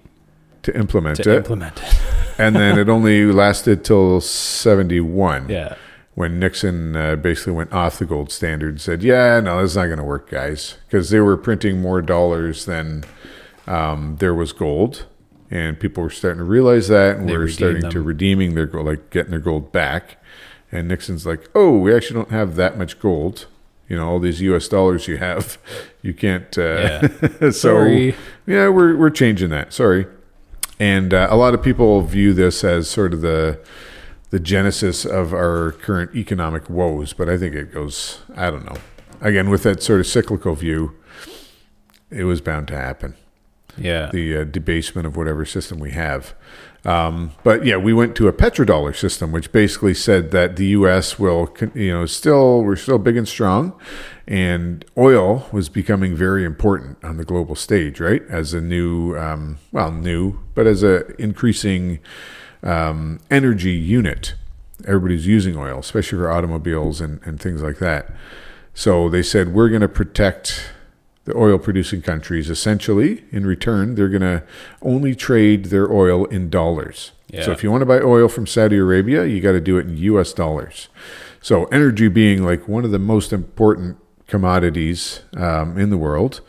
to implement to it, implement it. and then it only lasted till seventy one. yeah, when Nixon uh, basically went off the gold standard and said, "Yeah, no, this is not going to work, guys," because they were printing more dollars than um, there was gold, and people were starting to realize that, and They were starting to redeeming their gold, like getting their gold back. And Nixon's like, "Oh, we actually don't have that much gold. You know, all these U.S. dollars you have, you can't." Uh, so Sorry. yeah, we're we're changing that. Sorry. And uh, a lot of people view this as sort of the the genesis of our current economic woes, but I think it goes. I don't know. Again, with that sort of cyclical view, it was bound to happen. yeah, The uh, debasement of whatever system we have. Um, but yeah, we went to a petrodollar system, which basically said that the U.S. will, you know, still we're still big and strong, and oil was becoming very important on the global stage, right? As a new, um, well, new, but as a increasing um, energy unit. Everybody's using oil, especially for automobiles and, and things like that. So they said we're going to protect the oil producing countries essentially in return they're going to only trade their oil in dollars Yeah. so if you want to buy oil from saudi arabia you got to do it in us dollars so energy being like one of the most important commodities um, in the world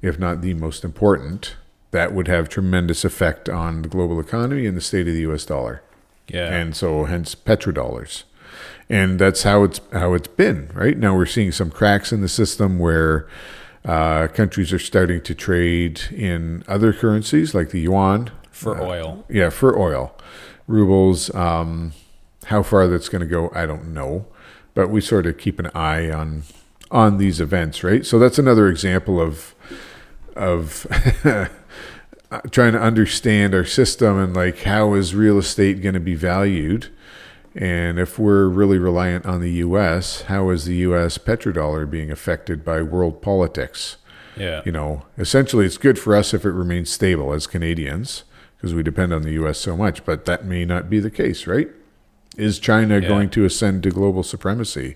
if not the most important that would have tremendous effect on the global economy and the state of the us dollar. Yeah, and so hence petrodollars. And that's how it's how it's been right? Now we're seeing some cracks in the system where uh, countries are starting to trade in other currencies like the yuan. For oil. yeah for oil. Rubles um, how far that's going to go i don't know. But we sort of keep an eye on on these events right? So that's another example of of Uh, trying to understand our system and like how is real estate going to be valued? And if we're really reliant on the US how is the US petrodollar being affected by world politics? Yeah, you know essentially it's good for us if it remains stable as Canadians because we depend on the US so much but that may not be the case right? Is China Yeah. going to ascend to global supremacy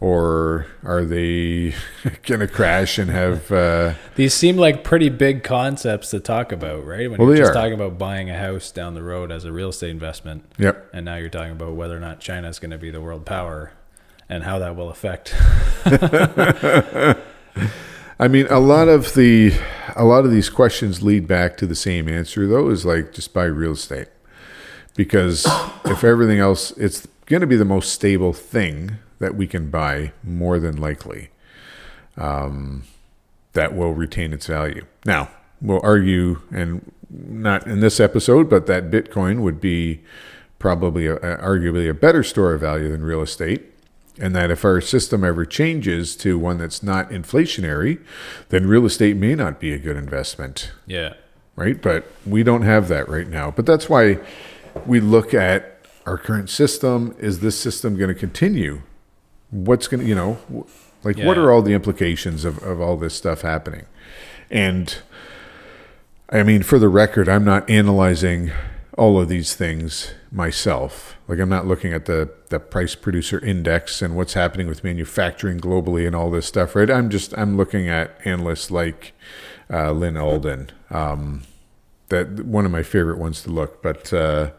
or are they going to crash and have uh, these seem like pretty big concepts to talk about, right? When Well, you're just are. talking about buying a house down the road as a real estate investment, yep and now you're talking about whether or not China is going to be the world power and how that will affect. I mean, a lot of the a lot of these questions lead back to the same answer, though, is like just buy real estate because if everything else, it's going to be the most stable thing that we can buy, more than likely. Um, that will retain its value. Now, we'll argue, and not in this episode, but that Bitcoin would be probably a, arguably a better store of value than real estate. And that if our system ever changes to one that's not inflationary, then real estate may not be a good investment, yeah, right? But we don't have that right now. But that's why we look at our current system. Is this system going to continue? What's going to, you know, like what are all the implications of, of all this stuff happening? And I mean, for the record, I'm not analyzing all of these things myself. Like I'm not looking at the the price producer index and what's happening with manufacturing globally and all this stuff, right? I'm just I'm looking at analysts like uh, Lyn Alden. Um, that one of my favorite ones to look, but uh,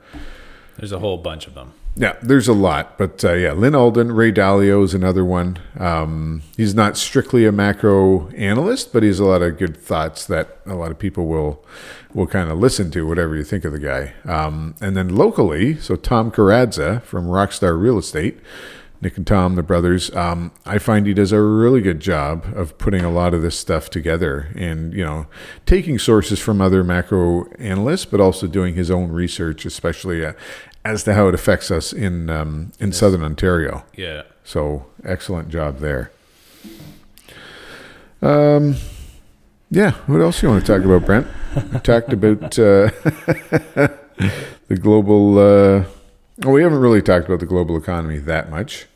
there's a whole bunch of them. Yeah, there's a lot, but uh, yeah, Lyn Alden, Ray Dalio is another one. Um, he's not strictly a macro analyst, but he has a lot of good thoughts that a lot of people will will kind of listen to, whatever you think of the guy. Um, and then locally, so Tom Karadza from Rockstar Real Estate, Nick and Tom, the brothers, um, I find he does a really good job of putting a lot of this stuff together and, you know, taking sources from other macro analysts, but also doing his own research, especially uh, as to how it affects us in um, in southern Ontario. Yeah. So excellent job there. Um, yeah. What else you want to talk about, Brent? We talked about uh, the global. Uh, well, we haven't really talked about the global economy that much.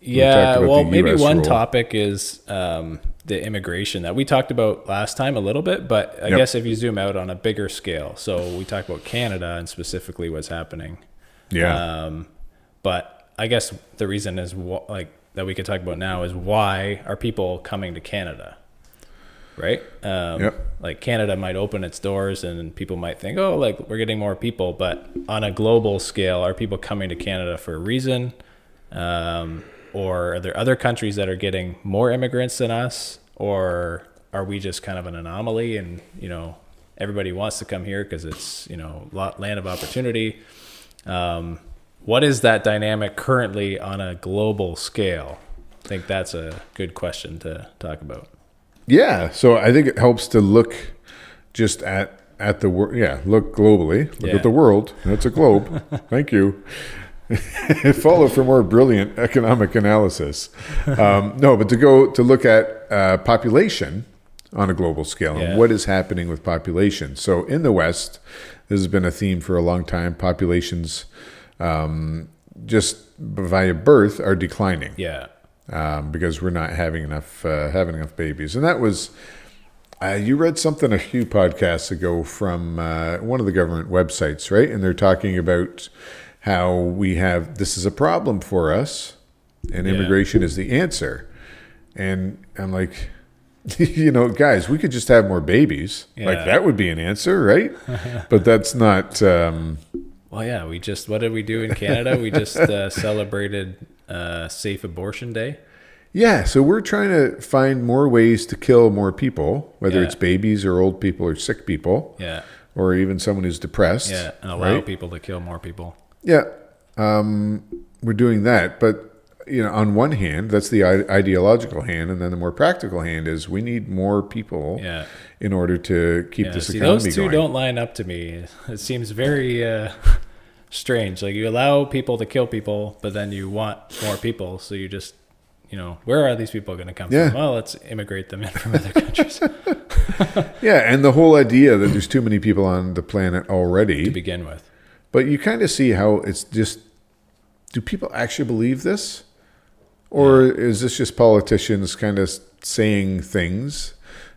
Yeah. about Well, maybe one role. topic is um, the immigration that we talked about last time a little bit, but I Yep. guess if you zoom out on a bigger scale, so we talked about Canada and specifically what's happening. Yeah. Um, but I guess the reason is wh- like that we could talk about now is why are people coming to Canada? Right? Um, Yep. Like Canada might open its doors and people might think, oh, like we're getting more people. But on a global scale, are people coming to Canada for a reason? Um, or are there other countries that are getting more immigrants than us? Or are we just kind of an anomaly and, you know, everybody wants to come here because it's, you know, lot, land of opportunity? Um, what is that dynamic currently on a global scale? I think that's a good question to talk about. Yeah, so I think it helps to look just at at the world. Yeah, look globally. Look Yeah. at the world. That's a globe. Thank you. Follow for more brilliant economic analysis. Um, no, but to go to look at uh, population on a global scale Yeah. and what is happening with population. So in the West, this has been a theme for a long time. Populations, um, just via birth, are declining Yeah. um, because we're not having enough uh, having enough babies. And that was uh, you read something a few podcasts ago from uh, one of the government websites, right? And they're talking about how we have this is a problem for us, and Yeah. immigration is the answer. And I'm like. you know, guys, we could just have more babies. Like that would be an answer, right? but that's not. Um, Well, yeah, we just, what did we do in Canada? we just uh, celebrated uh, Safe Abortion Day. Yeah, so we're trying to find more ways to kill more people, whether Yeah. it's babies or old people or sick people, Yeah. or even someone who's depressed. Yeah. And allow right? people to kill more people. Yeah, um, we're doing that. But you know, on one hand, that's the ideological hand, and then the more practical hand is we need more people Yeah. in order to keep Yeah. this See, economy those two going. don't line up to me. It seems very uh, strange. Like you allow people to kill people, but then you want more people. So you just, you know, where are these people going to come Yeah. from? Well, let's immigrate them in from other countries Yeah, and the whole idea that there's too many people on the planet already. to begin with. But you kind of see how it's just do people actually believe this? Or is this just politicians kind of saying things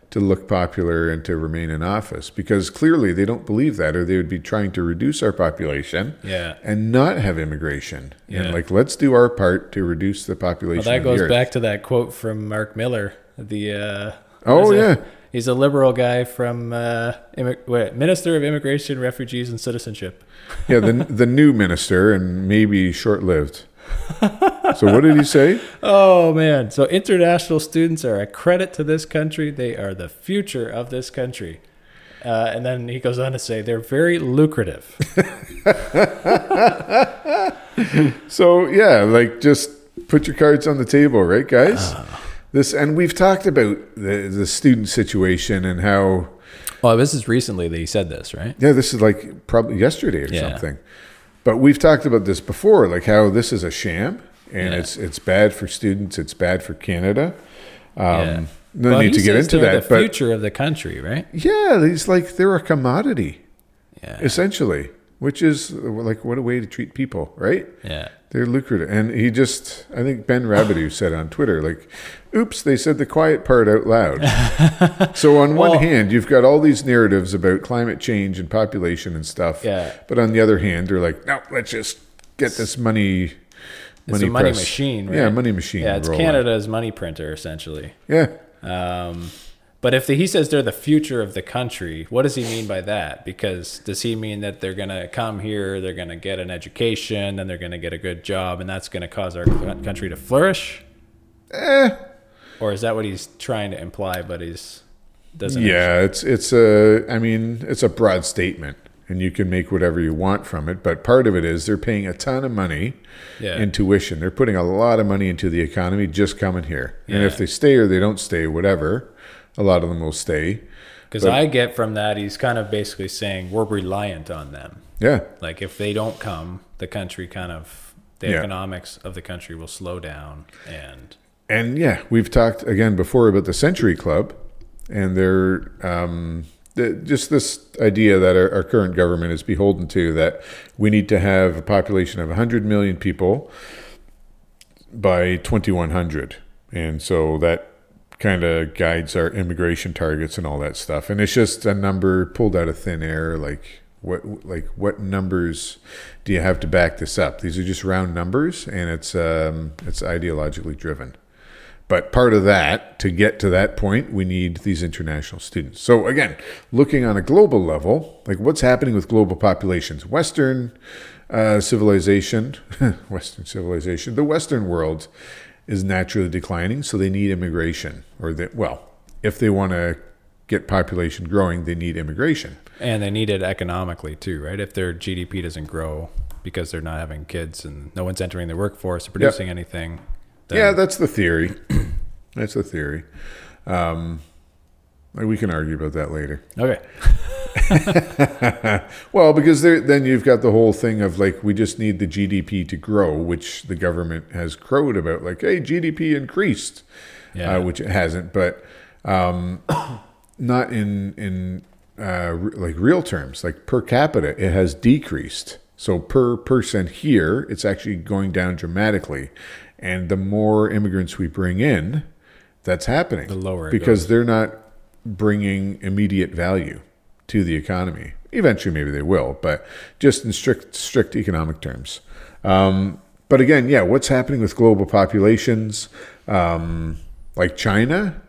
to look popular and to remain in office? Because clearly they don't believe that, or they would be trying to reduce our population Yeah. and not have immigration. Yeah. And like, let's do our part to reduce the population. Well, that goes back to that quote from Marc Miller. The uh, Oh, is it? yeah. he's a liberal guy from uh, immi- wait, Minister of Immigration, Refugees, and Citizenship. Yeah, the, the new minister, and maybe short lived. So, what did he say? Oh man! So international students are a credit to this country. They are the future of this country. Uh, and then he goes on to say they're very lucrative. So yeah, like just put your cards on the table, right, guys? This and we've talked about the the student situation and how well, this is recently that he said this, right? yeah, this is like probably yesterday or Yeah. something. But we've talked about this before, like how this is a sham and Yeah. it's it's bad for students, it's bad for Canada. Um, Yeah. No Well, need to get into that, The but future of the country, right? yeah, he's like they're a commodity Yeah. essentially, which is like what a way to treat people, right? Yeah. They're lucrative. And he just, I think Ben Rabidoux said on Twitter, like, oops, they said the quiet part out loud. so, on one hand, you've got all these narratives about climate change and population and stuff. Yeah. But on the other hand, they're like, no, let's just get this money. It's a money machine, right? Yeah, money machine. Yeah, it's rolling. Canada's money printer essentially. Yeah. Um, But if the, he says they're the future of the country, what does he mean by that? Because does he mean that they're going to come here, they're going to get an education, and they're going to get a good job, and that's going to cause our country to flourish? Eh, Or is that what he's trying to imply? But he's doesn't. yeah, it's it's a. I mean, it's a broad statement, and you can make whatever you want from it. But part of it is they're paying a ton of money Yeah. in tuition. They're putting a lot of money into the economy just coming here. And if they stay or they don't stay, whatever, a lot of them will stay. Because I get from that, he's kind of basically saying we're reliant on them. Yeah, Like if they don't come, the country kind of the Yeah. economics of the country will slow down, and and yeah, we've talked again before about the Century Club, and their um, just this idea that our, our current government is beholden to that we need to have a population of 100 million people by 2100, and so that kind of guides our immigration targets and all that stuff. And it's just a number pulled out of thin air, like. What like what numbers do you have to back this up? These are just round numbers, and it's um, it's ideologically driven. But part of that, to get to that point, we need these international students. So again, looking on a global level, like what's happening with global populations, Western uh, civilization, Western civilization, the Western world is naturally declining, so they need immigration, or that well, if they want to get population growing, they need immigration. and they need it economically too, right? If their GDP doesn't grow because they're not having kids and no one's entering the workforce or producing anything, then yeah, that's the theory. that's the theory. Um, we can argue about that later. okay, Well, because there, then you've got the whole thing of like we just need the GDP to grow, which the government has crowed about, like, hey, GDP increased, Yeah. uh, which it hasn't, but um, not in in uh, re- like real terms, like per capita, it has decreased. So per person here, it's actually going down dramatically, and the more immigrants we bring in, that's happening. The lower it because they're not bringing immediate value to the economy. Eventually, maybe they will, but just in strict strict economic terms. Um, but again, yeah, what's happening with global populations? Um, like China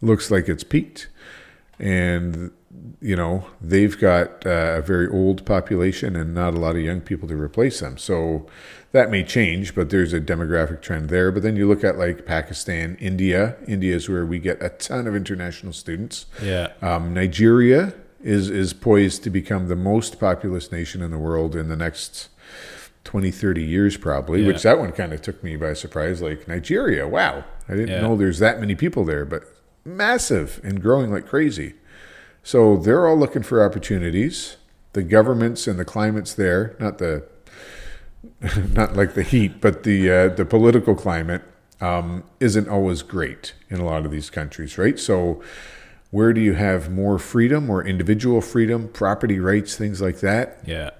looks like it's peaked, and you know they've got uh, a very old population and not a lot of young people to replace them. So that may change, but there's a demographic trend there. But then you look at like Pakistan, India. India is where we get a ton of international students. yeah, Um, Nigeria is is poised to become the most populous nation in the world in the next 20, 30 years, probably. Yeah. Which that one kind of took me by surprise. Like Nigeria, wow, I didn't Yeah. know there's that many people there, but massive and growing like crazy. So they're all looking for opportunities. The governments and the climates there, not the not like the heat, but the uh, the political climate um, isn't always great in a lot of these countries, right? So, where do you have more freedom, or individual freedom, property rights, things like that? yeah,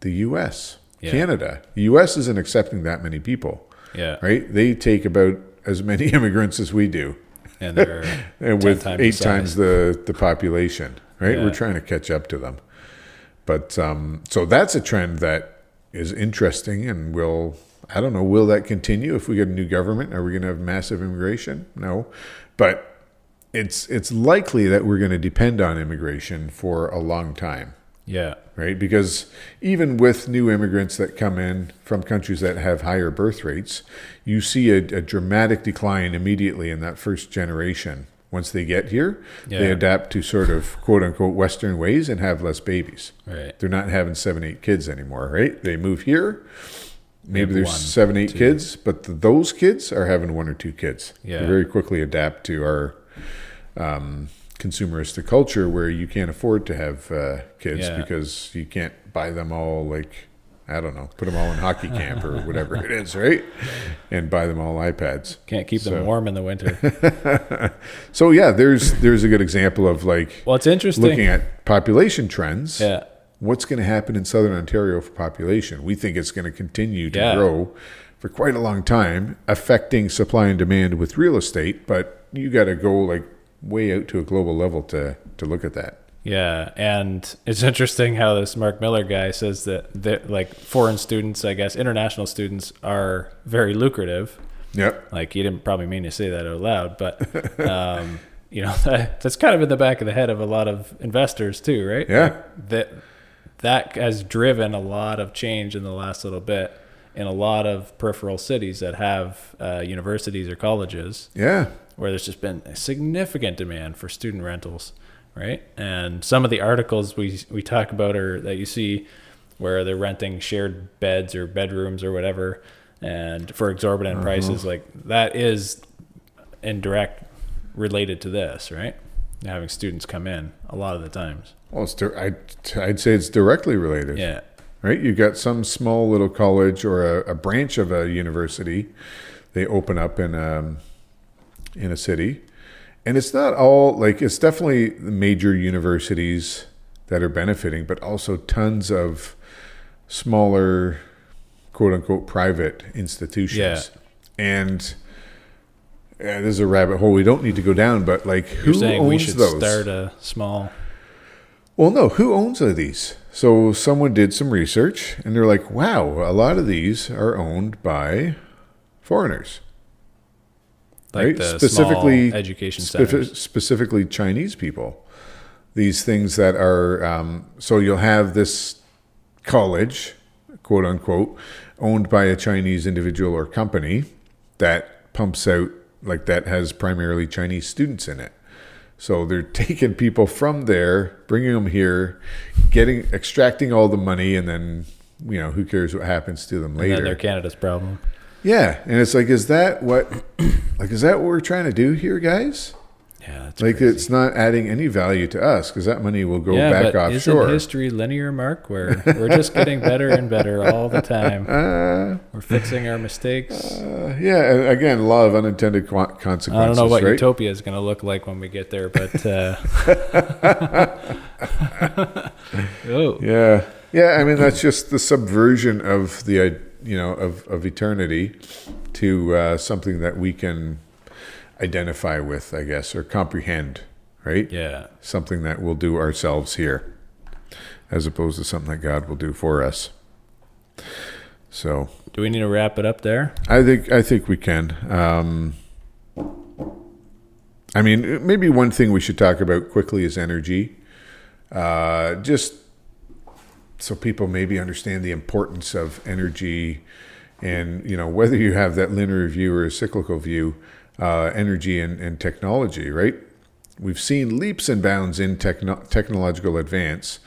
The U.S., Yeah. Canada. The U.S. isn't accepting that many people, yeah, right? They take about as many immigrants as we do, and they're and with times eight size. times the the population, right? Yeah. We're trying to catch up to them, but um, so that's a trend that is interesting, and will I don't know, will that continue if we get a new government? Are we going to have massive immigration? No, but it's it's likely that we're going to depend on immigration for a long time yeah, right? Because even with new immigrants that come in from countries that have higher birth rates, you see a, a dramatic decline immediately in that first generation. Once they get here, they adapt to sort of quote unquote Western ways and have less babies. right, They're not having seven, eight kids anymore, right? They move here. Maybe have there's one, seven, eight two. kids, but th- those kids are having one or two kids. Yeah. They very quickly adapt to our um, consumeristic culture where you can't afford to have uh, kids Yeah. because you can't buy them all like I don't know, put them all in hockey camp or whatever it is, right? And buy them all iPads. can't keep So- them warm in the winter. So yeah, there's there's a good example of like well, it's interesting. looking at population trends. yeah, What's going to happen in Southern Ontario for population? We think it's going to continue to Yeah. grow for quite a long time, affecting supply and demand with real estate. But you got to go like way out to a global level to to look at that. Yeah, and it's interesting how this Marc Miller guy says that that like foreign students, I guess international students are very lucrative. Yep. Like he didn't probably mean to say that out loud, but um, you know that, that's kind of in the back of the head of a lot of investors too, right? Yeah. Like, that that has driven a lot of change in the last little bit in a lot of peripheral cities that have uh, universities or colleges Yeah. Where there's just been a significant demand for student rentals, right? And some of the articles we we talk about are that you see where they're renting shared beds or bedrooms or whatever, and for exorbitant mm-hmm. prices, like that is indirect related to this, right? Having students come in a lot of the times. Well, it's di- I'd, I'd say it's directly related. Yeah, right? You've got some small little college or a, a branch of a university. They open up in a, in a city. And it's not all like it's definitely the major universities that are benefiting, but also tons of smaller, quote unquote, private institutions. Yeah. And yeah, this is a rabbit hole we don't need to go down, but like you're who saying owns we should those? start a small. Well, no, who owns of these? So someone did some research and they're like, wow, a lot of these are owned by foreigners. Like Right? the Specifically- education specifically Chinese people. These things that are, um, so you'll have this college, quote unquote, owned by a Chinese individual or company that pumps out, like that has primarily Chinese students in it. So they're taking people from there, bringing them here, getting, extracting all the money, and then, you know, who cares what happens to them later. they're Canada's problem. Yeah, and it's like, is that what, like, is that what we're trying to do here, guys? Yeah, that's Like, crazy. it's not adding any value to us because that money will go yeah, back but offshore. isn't history linear, Mark? Where we're just getting better and better all the time. uh, We're fixing our mistakes. uh, yeah, and again, a lot of unintended consequences. I don't know what right? utopia is going to look like when we get there, but uh, oh, Yeah, yeah. I mean, that's just the subversion of the, you know, of of eternity to uh, something that we can identify with, I guess, or comprehend. Right? yeah, Something that we'll do ourselves here, as opposed to something that God will do for us. So do we need to wrap it up there? I think I think we can. Um, I mean, maybe one thing we should talk about quickly is energy. Uh, just so people maybe understand the importance of energy, and you know whether you have that linear view or a cyclical view, uh, energy and, and technology. Right? We've seen leaps and bounds in techno- technological advance,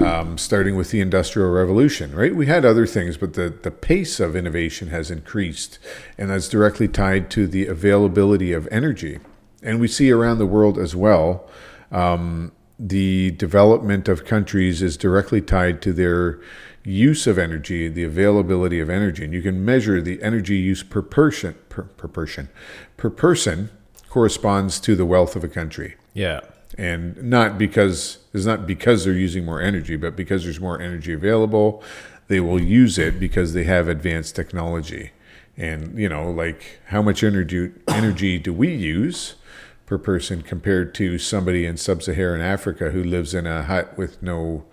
um, starting with the Industrial Revolution, right? We had other things, but the, the pace of innovation has increased, and that's directly tied to the availability of energy. And we see around the world as well, um, the development of countries is directly tied to their use of energy, the availability of energy. And you can measure the energy use per person, per, per person, per person corresponds to the wealth of a country Yeah, and not because it's not because they're using more energy, but because there's more energy available, they will use it because they have advanced technology. And you know, like how much energy energy do we use per person compared to somebody in sub-Saharan Africa who lives in a hut with no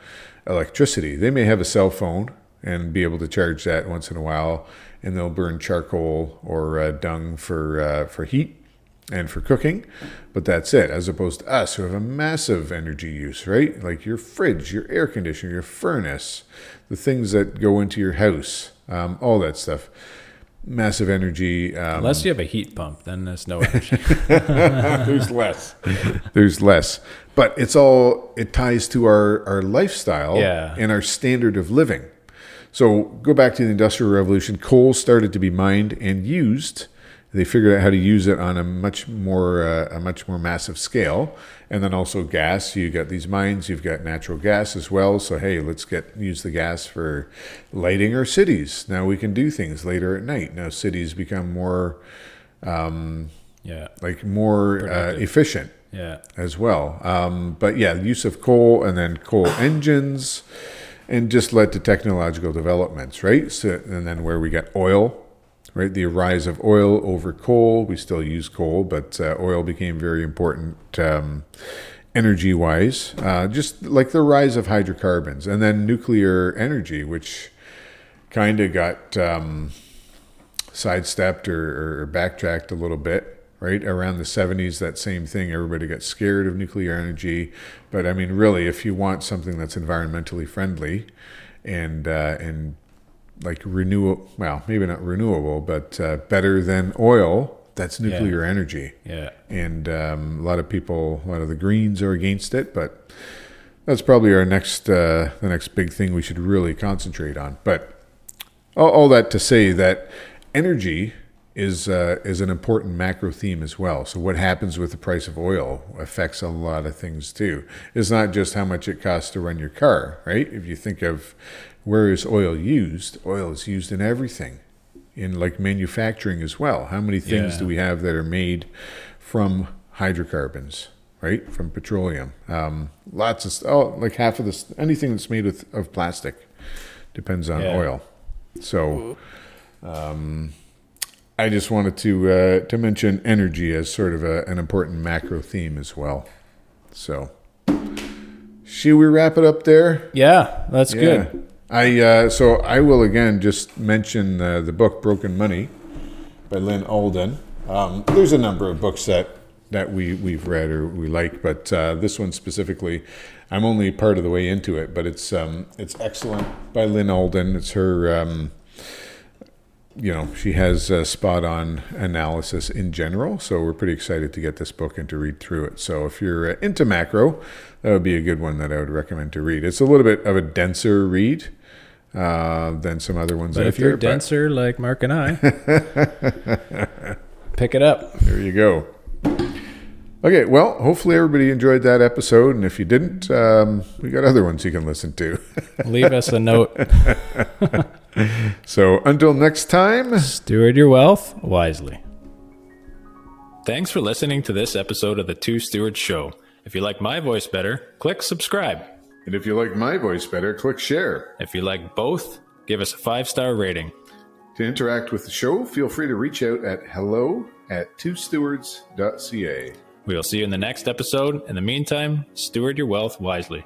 electricity? They may have a cell phone and be able to charge that once in a while, and they'll burn charcoal or uh, dung for uh, for heat and for cooking, but that's it. As opposed to us, who have a massive energy use, right? Like your fridge, your air conditioner, your furnace, the things that go into your house, um, all that stuff. Massive energy. Um, unless you have a heat pump, then there's no energy. there's less. There's less, but it's all it ties to our our lifestyle Yeah. and our standard of living. So go back to the Industrial Revolution. Coal started to be mined and used. They figured out how to use it on a much more uh, a much more massive scale, and then also gas. You got these mines. You've got natural gas as well. So hey, let's get use the gas for lighting our cities. Now we can do things later at night. Now cities become more yeah, like more uh, efficient yeah, as well. Um, but yeah, the use of coal and then coal engines, and just led to technological developments, right? So and then where we got oil, right? The rise of oil over coal. We still use coal, but uh, oil became very important. Um, Energy wise, uh, just like the rise of hydrocarbons and then nuclear energy, which kind of got um, sidestepped or, or backtracked a little bit right? Around the 70s, that same thing. Everybody got scared of nuclear energy. But I mean, really, if you want something that's environmentally friendly and, uh, and like renewable, well, maybe not renewable, but uh, better than oil, that's nuclear Yeah. energy. Yeah. And um, a lot of people, a lot of the Greens are against it, but that's probably our next, uh, the next big thing we should really concentrate on. But all, all that to say that energy is uh, is an important macro theme as well. So what happens with the price of oil affects a lot of things too. It's not just how much it costs to run your car, right? If you think of where is oil used, oil is used in everything, in like manufacturing as well. How many things Yeah. do we have that are made from hydrocarbons? Right from petroleum, um, lots of oh, like half of this anything that's made with of plastic depends on Yeah. oil. So, um, I just wanted to uh, to mention energy as sort of a, an important macro theme as well. So, should we wrap it up there? Yeah, that's good. I uh, so I will again just mention uh, the book Broken Money by Lyn Alden. Um, there's a number of books that that we we've read or we like, but uh, this one specifically, I'm only part of the way into it, but it's um, it's excellent by Lyn Alden. It's her. Um, you know, she has uh, spot on analysis in general. So we're pretty excited to get this book and to read through it. So if you're uh, into macro, that would be a good one that I would recommend to read. It's a little bit of a denser read uh, than some other ones But if you're there. denser like Mark and I, pick it up. There you go. Okay, well, hopefully everybody enjoyed that episode. And if you didn't, um, we got other ones you can listen to. Leave us a note. so until next time. Steward your wealth wisely. Thanks for listening to this episode of the Two Stewards Show. If you like my voice better, click subscribe. And if you like my voice better, click share. If you like both, give us a five star rating. To interact with the show, feel free to reach out at hello at twostewards.ca. We will see you in the next episode. In the meantime, steward your wealth wisely.